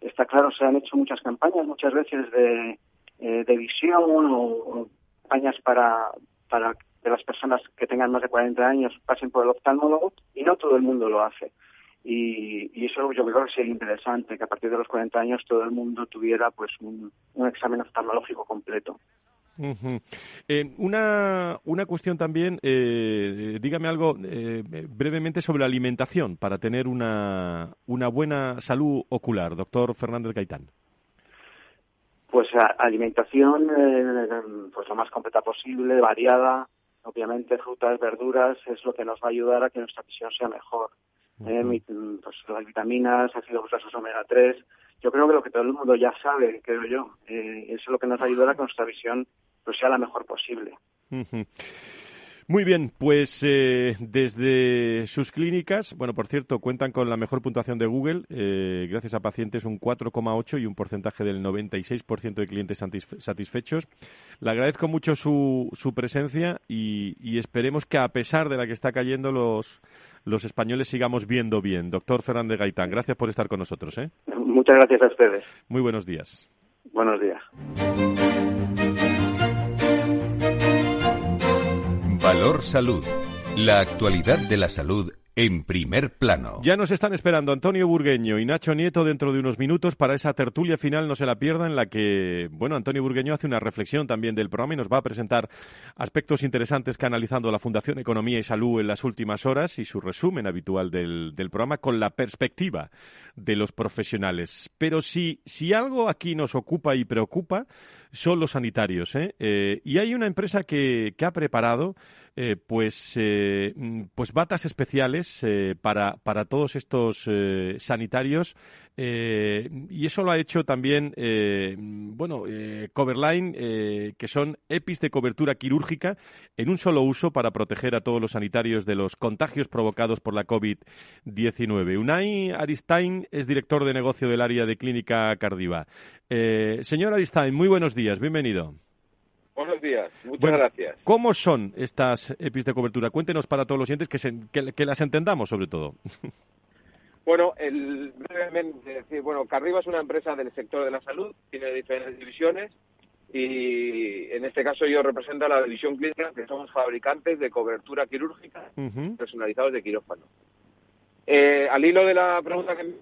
Está claro, se han hecho muchas campañas, muchas veces de, eh, visión o, campañas para, para que las personas que tengan más de 40 años pasen por el oftalmólogo y no todo el mundo lo hace. Y, y, eso yo creo que sería interesante, que a partir de los 40 años todo el mundo tuviera pues un examen oftalmológico completo. Eh, una, una cuestión también, eh, dígame algo eh, brevemente sobre la alimentación para tener una, una buena salud ocular, doctor Fernández Gaitán. Pues alimentación, pues lo más completa posible, variada, obviamente frutas, verduras, es lo que nos va a ayudar a que nuestra visión sea mejor. pues las vitaminas, ácidos grasos omega 3, yo creo que lo que todo el mundo ya sabe, creo yo, eso es lo que nos ayudará a que nuestra visión pues sea la mejor posible. Muy bien, pues eh, desde sus clínicas, bueno, por cierto, cuentan con la mejor puntuación de Google, eh, gracias a pacientes un 4,8 y un porcentaje del 96% de clientes satisfechos. Le agradezco mucho su, su presencia y, esperemos que a pesar de la que está cayendo los, los españoles sigamos viendo bien. Doctor Fernández Gaitán, gracias por estar con nosotros. ¿eh? Muchas gracias a ustedes. Muy buenos días. Buenos días. Valor Salud. La actualidad de la salud en primer plano. Ya nos están esperando Antonio Burgueño y Nacho Nieto dentro de unos minutos para esa tertulia final, no se la pierdan, en la que, bueno, Antonio Burgueño hace una reflexión también del programa y nos va a presentar aspectos interesantes que ha analizado la Fundación Economía y Salud en las últimas horas y su resumen habitual del, del programa con la perspectiva de los profesionales. Pero si, si algo aquí nos ocupa y preocupa, son los sanitarios. ¿eh? Eh, y hay una empresa que, que ha preparado eh, pues, mm, pues batas especiales para, para todos estos sanitarios Eh, y eso lo ha hecho también, eh, bueno, eh, Coverline, que son EPIs de cobertura quirúrgica en un solo uso para proteger a todos los sanitarios de los contagios provocados por la COVID-19. Unai Aristain es director de negocio del área de clínica Cardiva. señor Aristain, muy buenos días, bienvenido. Buenos días, muchas gracias. ¿Cómo son estas EPIs de cobertura? Cuéntenos para todos los oyentes que, que las entendamos, sobre todo. Bueno, el, brevemente, decir, bueno, Carriba es una empresa del sector de la salud, tiene diferentes divisiones y en este caso yo represento a la división clínica, que somos fabricantes de cobertura quirúrgica personalizados de quirófano. Eh, al hilo de la pregunta que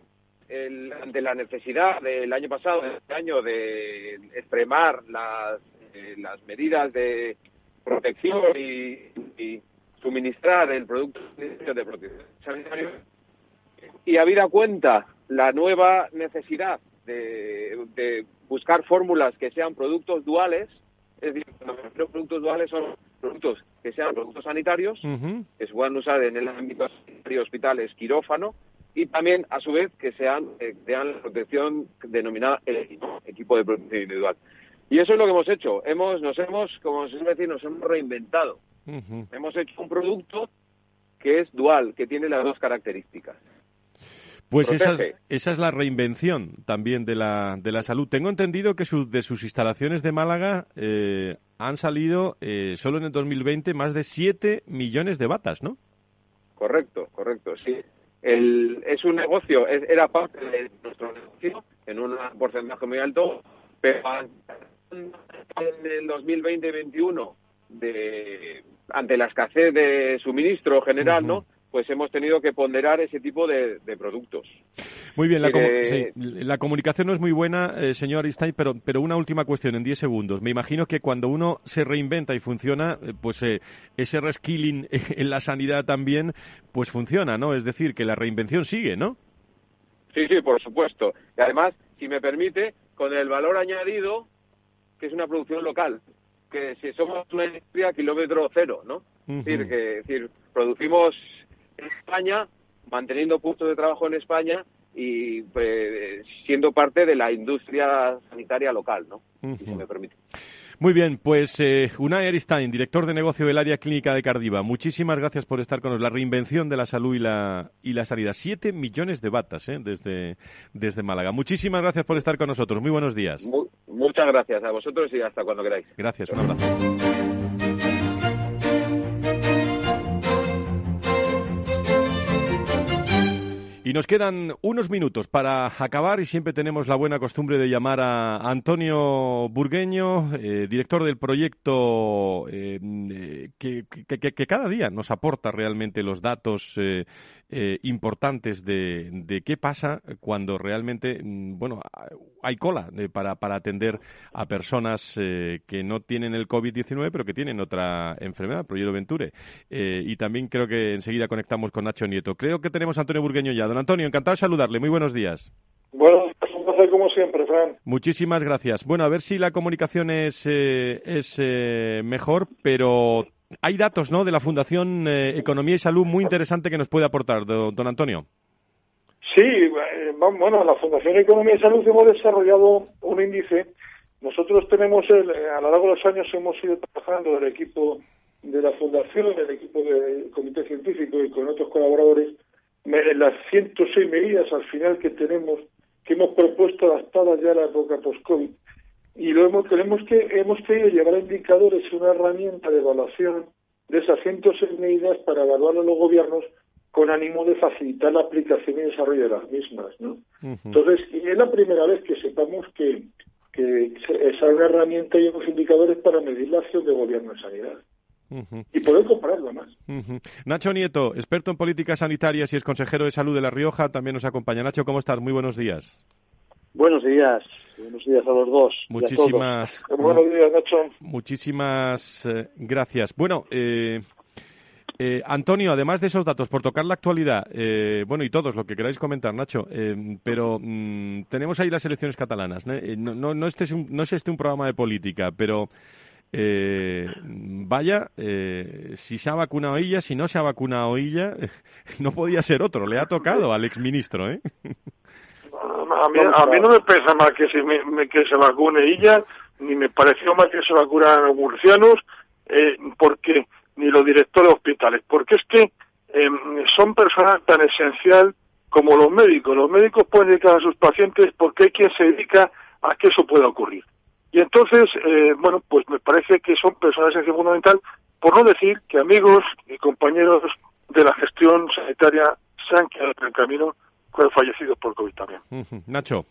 el, ante la necesidad del año pasado, este año, de extremar las, eh, las medidas de protección y, y suministrar el producto de protección sanitaria, y habida cuenta la nueva necesidad de, buscar fórmulas que sean productos duales, es decir, los productos duales son productos que sean productos sanitarios, que se puedan usar en el ámbito de hospitales, quirófano, y también, a su vez, que sean eh, la protección denominada el equipo de protección individual. Y eso es lo que hemos hecho. Hemos, nos hemos, como se suele decir, nos hemos reinventado. Hemos hecho un producto que es dual, que tiene las dos características. Pues esa es, la reinvención también de la, de la salud. Tengo entendido que de sus instalaciones de Málaga eh, han salido eh, solo en el 2020 más de 7 millones de batas, ¿no? Correcto, correcto, sí. El, es un negocio, era parte de nuestro negocio en un porcentaje muy alto, pero en el 2020-21, ante la escasez de suministro general, ¿no? Pues hemos tenido que ponderar ese tipo de, productos. Muy bien, la, comunicación no es muy buena, eh, señor Aristain, pero, pero una última cuestión en 10 segundos. Me imagino que cuando uno se reinventa y funciona, eh, pues eh, ese reskilling en la sanidad también, pues funciona, ¿no? Es decir, que la reinvención sigue, ¿no? Sí, sí, por supuesto. Y además, si me permite, con el valor añadido, que es una producción local, que si somos una industria kilómetro cero, ¿no? es, decir, que, es decir, producimos en España, manteniendo puestos de trabajo en España y pues, siendo parte de la industria sanitaria local, ¿no? Si se me permite. Muy bien, pues eh, Unai Aristain, director de negocio del área clínica de Cardiva, muchísimas gracias por estar con nosotros. La reinvención de la salud y la, y la sanidad. Siete millones de batas ¿eh? desde, desde Málaga. Muchísimas gracias por estar con nosotros. Muy buenos días. muchas gracias a vosotros y hasta cuando queráis. Gracias, un abrazo. Y nos quedan unos minutos para acabar y siempre tenemos la buena costumbre de llamar a Antonio Burgueño, eh, director del proyecto eh, eh, que, cada día nos aporta realmente los datos importantes de, de, qué pasa cuando realmente, mm, bueno, hay cola eh, para, para atender a personas eh, que no tienen el COVID-19, pero que tienen otra enfermedad, Proyecto Venture. y también creo que enseguida conectamos con Nacho Nieto. Creo que tenemos a Antonio Burgueño ya. Don Antonio, encantado de saludarle. Muy buenos días. Bueno, un placer como siempre, Fran. Muchísimas gracias. Bueno, a ver si la comunicación es, es mejor, pero hay datos ¿no? de la Fundación eh, Economía y Salud muy interesante que nos puede aportar, don, Antonio. Sí, eh, bueno, la Fundación Economía y Salud hemos desarrollado un índice. Nosotros tenemos, el, eh, a lo largo de los años hemos ido trabajando el equipo de la Fundación, el equipo del Comité Científico y con otros colaboradores, las 106 medidas al final que tenemos, que hemos propuesto adaptadas ya a la época post-COVID y lo hemos, tenemos que, hemos querido llevar a indicadores una herramienta de evaluación de esas 106 medidas para evaluar a los gobiernos con ánimo de facilitar la aplicación y desarrollo de las mismas. ¿no? Entonces, y es la primera vez que sepamos que, que es una herramienta y unos indicadores para medir la acción de gobierno en sanidad. Y poder compararlo más. Nacho Nieto, experto en políticas sanitarias y es consejero de salud de La Rioja, también nos acompaña. Nacho, ¿cómo estás? Muy buenos días. Buenos días, buenos días a los dos. Muchísimas, buenos días, Nacho. Muchísimas eh, gracias. Bueno, eh, eh, Antonio, además de esos datos, por tocar la actualidad, bueno, y todos, lo que queráis comentar, Nacho, pero mm, tenemos ahí las elecciones catalanas. No, no, no, este es un, no es este un programa de política, pero vaya, si se ha vacunado ella, si no se ha vacunado ella, no podía ser otro. Le ha tocado al exministro, ¿eh? a mí, a mí no me pesa mal que se, me, que se vacune ella, ni me pareció mal que se vacunaran los murcianos, eh, porque ni los directores de hospitales, porque es que em, son personas tan esencial como los médicos. Los médicos pueden dedicar a sus pacientes porque hay quien se dedica a que eso pueda ocurrir. Y entonces, eh, bueno, pues me parece que son personas esencial fundamental, por no decir que amigos y compañeros de la gestión sanitaria se han quedado en el camino fallecidos por COVID también. Nacho.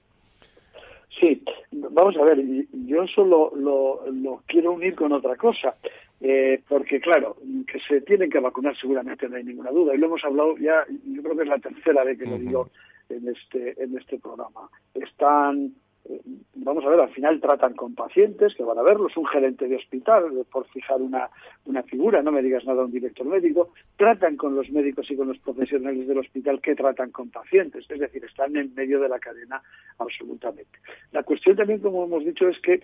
Sí, vamos a ver, yo solo lo, lo quiero unir con otra cosa, eh, porque claro, que se tienen que vacunar seguramente no hay ninguna duda, y lo hemos hablado ya, yo creo que es la tercera vez que lo digo en este, en este programa. Están vamos a ver, al final tratan con pacientes que van a verlos, un gerente de hospital, por fijar una, una figura, no me digas nada un director médico, tratan con los médicos y con los profesionales del hospital que tratan con pacientes, es decir, están en medio de la cadena absolutamente. La cuestión también, como hemos dicho, es que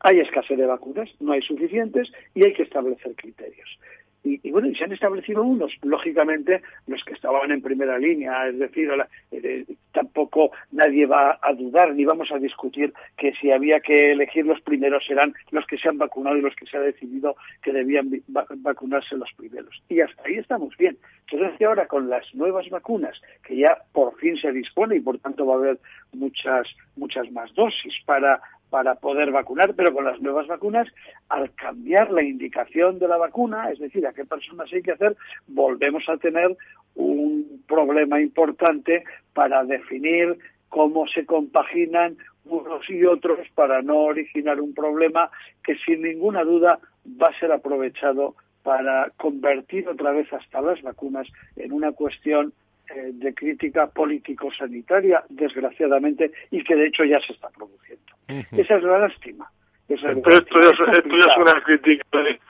hay escasez de vacunas, no hay suficientes y hay que establecer criterios. Y, bueno, y se han establecido unos, lógicamente, los que estaban en primera línea, es decir, eh, tampoco nadie va a dudar ni vamos a discutir que si había que elegir los primeros serán los que se han vacunado y los que se ha decidido que debían vacunarse los primeros. Y hasta ahí estamos bien. Entonces, ahora con las nuevas vacunas, que ya por fin se dispone y por tanto va a haber muchas, muchas más dosis para para poder vacunar, pero con las nuevas vacunas, al cambiar la indicación de la vacuna, es decir, a qué personas hay que hacer, volvemos a tener un problema importante para definir cómo se compaginan unos y otros para no originar un problema que sin ninguna duda va a ser aprovechado para convertir otra vez hasta las vacunas en una cuestión eh, de crítica político-sanitaria, desgraciadamente, y que de hecho ya se está produciendo. Esa es la lástima. esto, Ya, es una crítica de,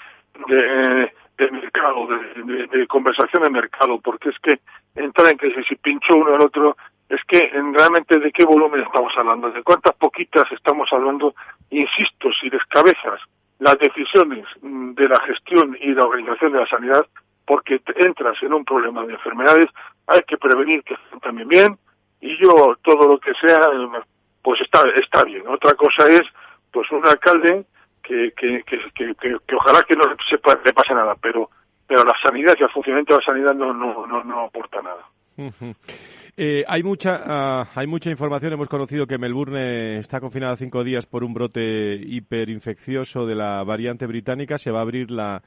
de, mercado, de, conversación de mercado, porque es que entrar en que si, pinchó uno al otro, es que realmente de qué volumen estamos hablando, de cuántas poquitas estamos hablando, insisto, si descabezas las decisiones de la gestión y la organización de la sanidad, porque entras en un problema de enfermedades, hay que prevenir que estén también bien, y yo todo lo que sea, pues está, está bien. Otra cosa es, pues un alcalde que, que, que, que, ojalá que no le pase nada, pero, pero la sanidad y el funcionamiento de la sanidad no, no, no, no aporta nada. Eh, hay mucha ah, hay mucha información. Hemos conocido que Melbourne está confinada cinco días por un brote hiperinfeccioso de la variante británica. Se va a abrir la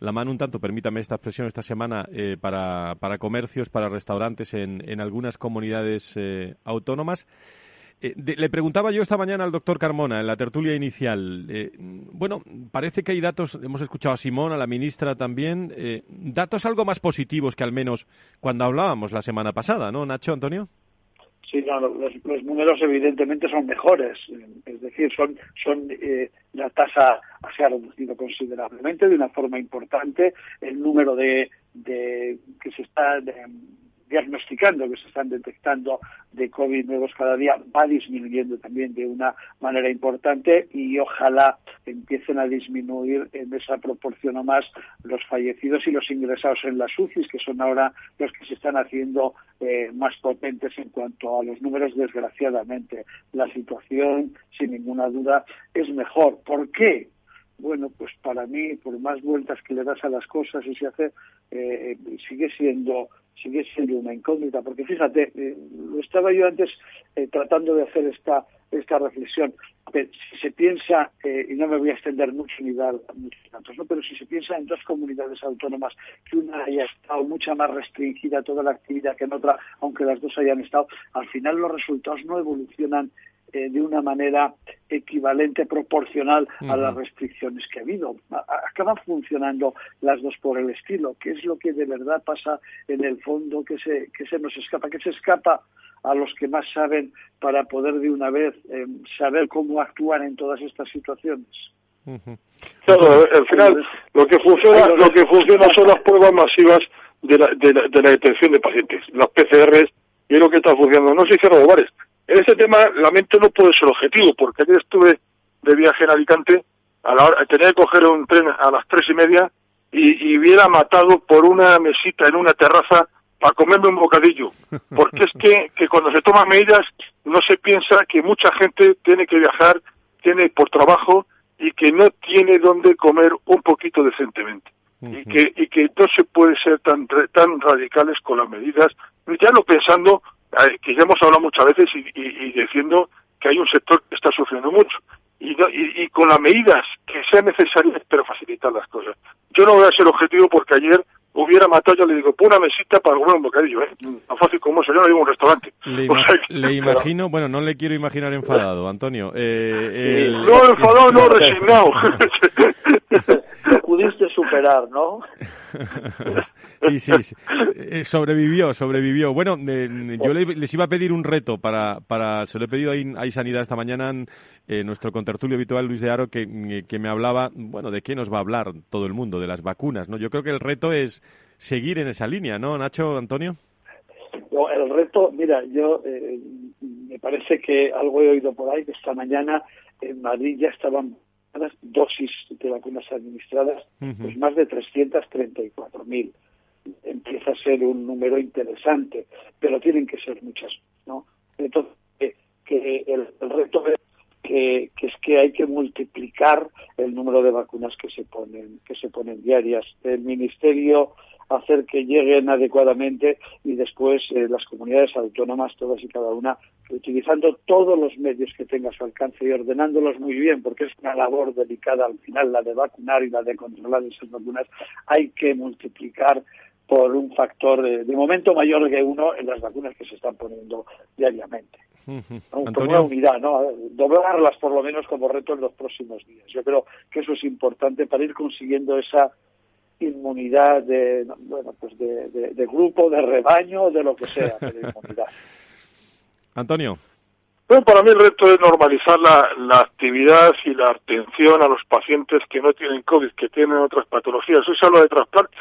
la mano un tanto, permítame esta expresión, esta semana eh, para, para, comercios, para restaurantes en, en algunas comunidades eh, autónomas. Eh, le preguntaba yo esta mañana al doctor Carmona en la tertulia inicial. bueno, parece que hay datos, hemos escuchado a Simón, a la ministra también, datos algo más positivos que al menos cuando hablábamos la semana pasada, ¿no, Nacho, Antonio? Sí, no, los, los, números evidentemente son mejores, es decir, son, son eh, la tasa se ha reducido considerablemente de una forma importante, el número de, de que se está diagnosticando, que se están detectando de COVID nuevos cada día, va disminuyendo también de una manera importante y ojalá empiecen a disminuir en esa proporción o más los fallecidos y los ingresados en las UCIs, que son ahora los que se están haciendo eh, más potentes en cuanto a los números, desgraciadamente. La situación, sin ninguna duda, es mejor. ¿Por qué? bueno, pues para mí, por más vueltas que le das a las cosas y se hace, eh, sigue siendo sigue siendo una incógnita, porque fíjate, eh, lo estaba yo antes eh, tratando de hacer esta esta reflexión. si se piensa, eh, y no me voy a extender mucho ni dar muchos datos, ¿no? pero si se piensa en dos comunidades autónomas, que una haya estado mucha más restringida toda la actividad que en otra, aunque las dos hayan estado, al final los resultados no evolucionan eh, de una manera equivalente, proporcional a las restricciones que ha habido. acaban funcionando las dos por el estilo, que es lo que de verdad pasa en el fondo, que se, que se nos escapa, que se escapa a los que más saben para poder de una vez eh, saber cómo actuar en todas estas situaciones. Claro, al final lo que funciona, lo que funciona son las pruebas masivas de la, de la, de la detección de pacientes, las PCRs, y es lo que está funcionando. No se hicieron bares, en este tema, lamento no puede ser objetivo, porque ayer estuve de viaje en Alicante, a la hora, tenía que coger un tren a las tres y media y, y hubiera matado por una mesita en una terraza para comerme un bocadillo. Porque es que, que cuando se toman medidas no se piensa que mucha gente tiene que viajar, tiene por trabajo y que no tiene dónde comer un poquito decentemente. Y que, y que no se puede ser tan, tan radicales con las medidas, ya no pensando, que ya hemos hablado muchas veces y, y, diciendo que hay un sector que está sufriendo mucho. Y, y, y, con las medidas que sean necesarias, pero facilitar las cosas. Yo no voy a ser objetivo porque ayer hubiera matado, yo le digo, una mesita para comer un bocadillo, ¿eh? Tan fácil como eso, yo no digo un restaurante. Le, imagino, bueno, no le quiero imaginar enfadado, Antonio. Eh, No, enfadado, no, resignado. Pudiste superar, ¿no? sí, sí, eh, sobrevivió, sobrevivió. Bueno, yo les iba a pedir un reto para, para se lo he pedido a, a Sanidad esta mañana, eh, nuestro contertulio habitual Luis de Aro, que, que me hablaba, bueno, de qué nos va a hablar todo el mundo, de las vacunas, ¿no? Yo creo que el reto es seguir en esa línea, ¿no, Nacho, Antonio? el reto, mira, yo eh, me parece que algo he oído por ahí que esta mañana en Madrid ya estaban dosis de vacunas administradas, pues más de 334.000. Empieza a ser un número interesante, pero tienen que ser muchas, ¿no? Entonces, que el, reto es que, que, es que hay que multiplicar el número de vacunas que se ponen que se ponen diarias. El ministerio hacer que lleguen adecuadamente y después eh, las comunidades autónomas, todas y cada una, utilizando todos los medios que tenga a su alcance y ordenándolos muy bien, porque es una labor delicada al final la de vacunar y la de controlar esas vacunas, hay que multiplicar por un factor de, momento mayor que uno en las vacunas que se están poniendo diariamente. Por una unidad, ¿no? Doblarlas por lo menos como reto en los próximos días. Yo creo que eso es importante para ir consiguiendo esa inmunidad de, bueno, pues de, grupo, de rebaño, de lo que sea, de inmunidad. Antonio. Bueno, para mí el reto es normalizar la, la, actividad y la atención a los pacientes que no tienen COVID, que tienen otras patologías. Eso se habla de trasplantes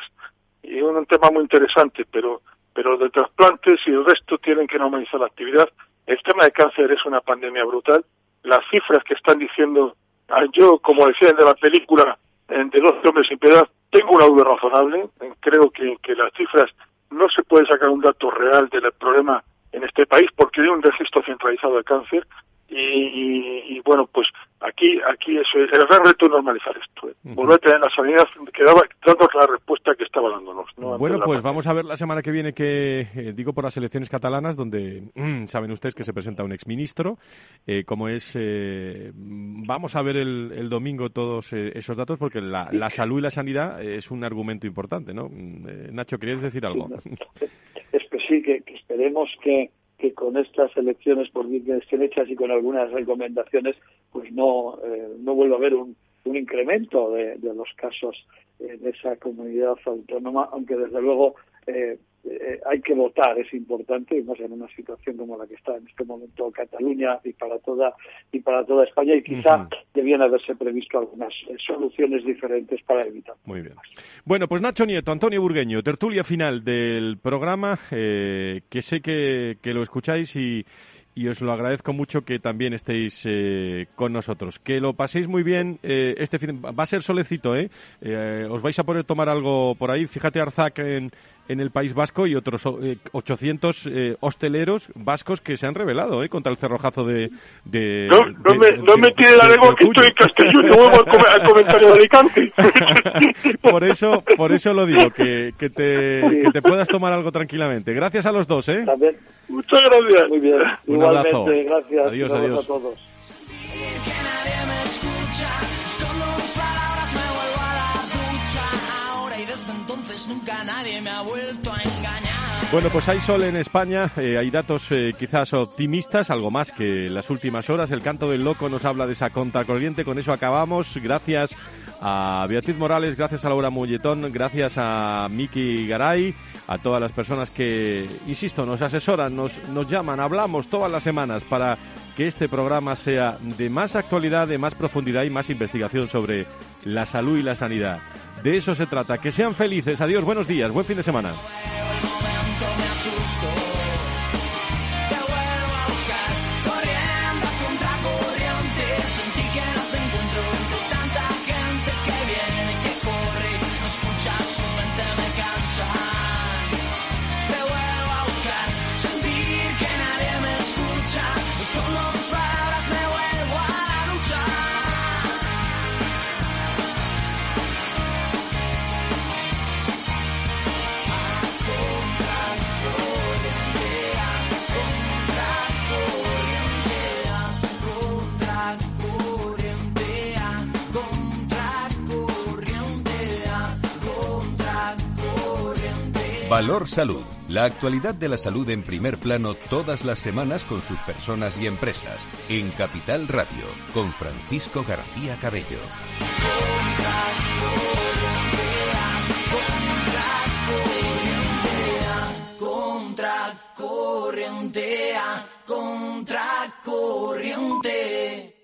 y es un tema muy interesante, pero, pero de trasplantes y el resto tienen que normalizar la actividad. El tema de cáncer es una pandemia brutal. Las cifras que están diciendo, ah, yo, como decían de la película, de dos hombres sin piedad, tengo una duda razonable. Creo que, que las cifras no se puede sacar un dato real del problema en este país porque hay un registro centralizado de cáncer y, bueno, pues aquí aquí es el gran reto es normalizar esto. ¿eh? Volver a tener la sanidad que daba, dando la respuesta que estaba dándonos. Bueno, pues vamos a ver la semana que viene que, eh, digo por las elecciones catalanas, donde mm, saben ustedes que se presenta un exministro, eh, como es, eh, vamos a ver el, el domingo todos esos datos, porque la, la, salud y la sanidad es un argumento importante, ¿no? Mm, Nacho, ¿querías decir algo? Es que sí, que esperemos que que con estas elecciones por bien que estén hechas y con algunas recomendaciones, pues no, eh, no vuelva a haber un, un incremento de, de, los casos en esa comunidad autónoma, aunque desde luego eh, eh, hay que votar, es importante, y más en una situación como la que está en este momento Cataluña y para toda y para toda España, y quizá debían haberse previsto algunas eh, soluciones diferentes para evitar. Muy bien. Bueno, pues Nacho Nieto, Antonio Burgueño, tertulia final del programa, eh, que sé que, que lo escucháis y y os lo agradezco mucho que también estéis eh, con nosotros. Que lo paséis muy bien eh, este fin. Va a ser solecito, ¿eh? ¿eh? Os vais a poder tomar algo por ahí. Fíjate Arzac en, en el País Vasco y otros 800 hosteleros vascos que se han revelado ¿eh? contra el cerrojazo de... de no, no, me, no me tire la lengua que estoy en Castellón, no vuelvo al, comentario de Alicante. por, eso, por eso lo digo, que, que, te, que te puedas tomar algo tranquilamente. Gracias a los dos, ¿eh? Muchas gracias. Muy bien. Un Igualmente, abrazo. gracias. Adiós, Un abrazo adiós. a todos. Bueno, pues hay sol en España, eh, hay datos eh, quizás optimistas, algo más que las últimas horas. El canto del loco nos habla de esa contracorriente, con eso acabamos. Gracias a Beatriz Morales, gracias a Laura Mulletón, gracias a Miki Garay, a todas las personas que, insisto, nos asesoran, nos, nos llaman, hablamos todas las semanas para que este programa sea de más actualidad, de más profundidad y más investigación sobre la salud y la sanidad. De eso se trata. Que sean felices. Adiós, buenos días, buen fin de semana. Valor Salud. La actualidad de la salud en primer plano todas las semanas con sus personas y empresas. En Capital Radio, con Francisco García Cabello. Contra corriente, contra corriente.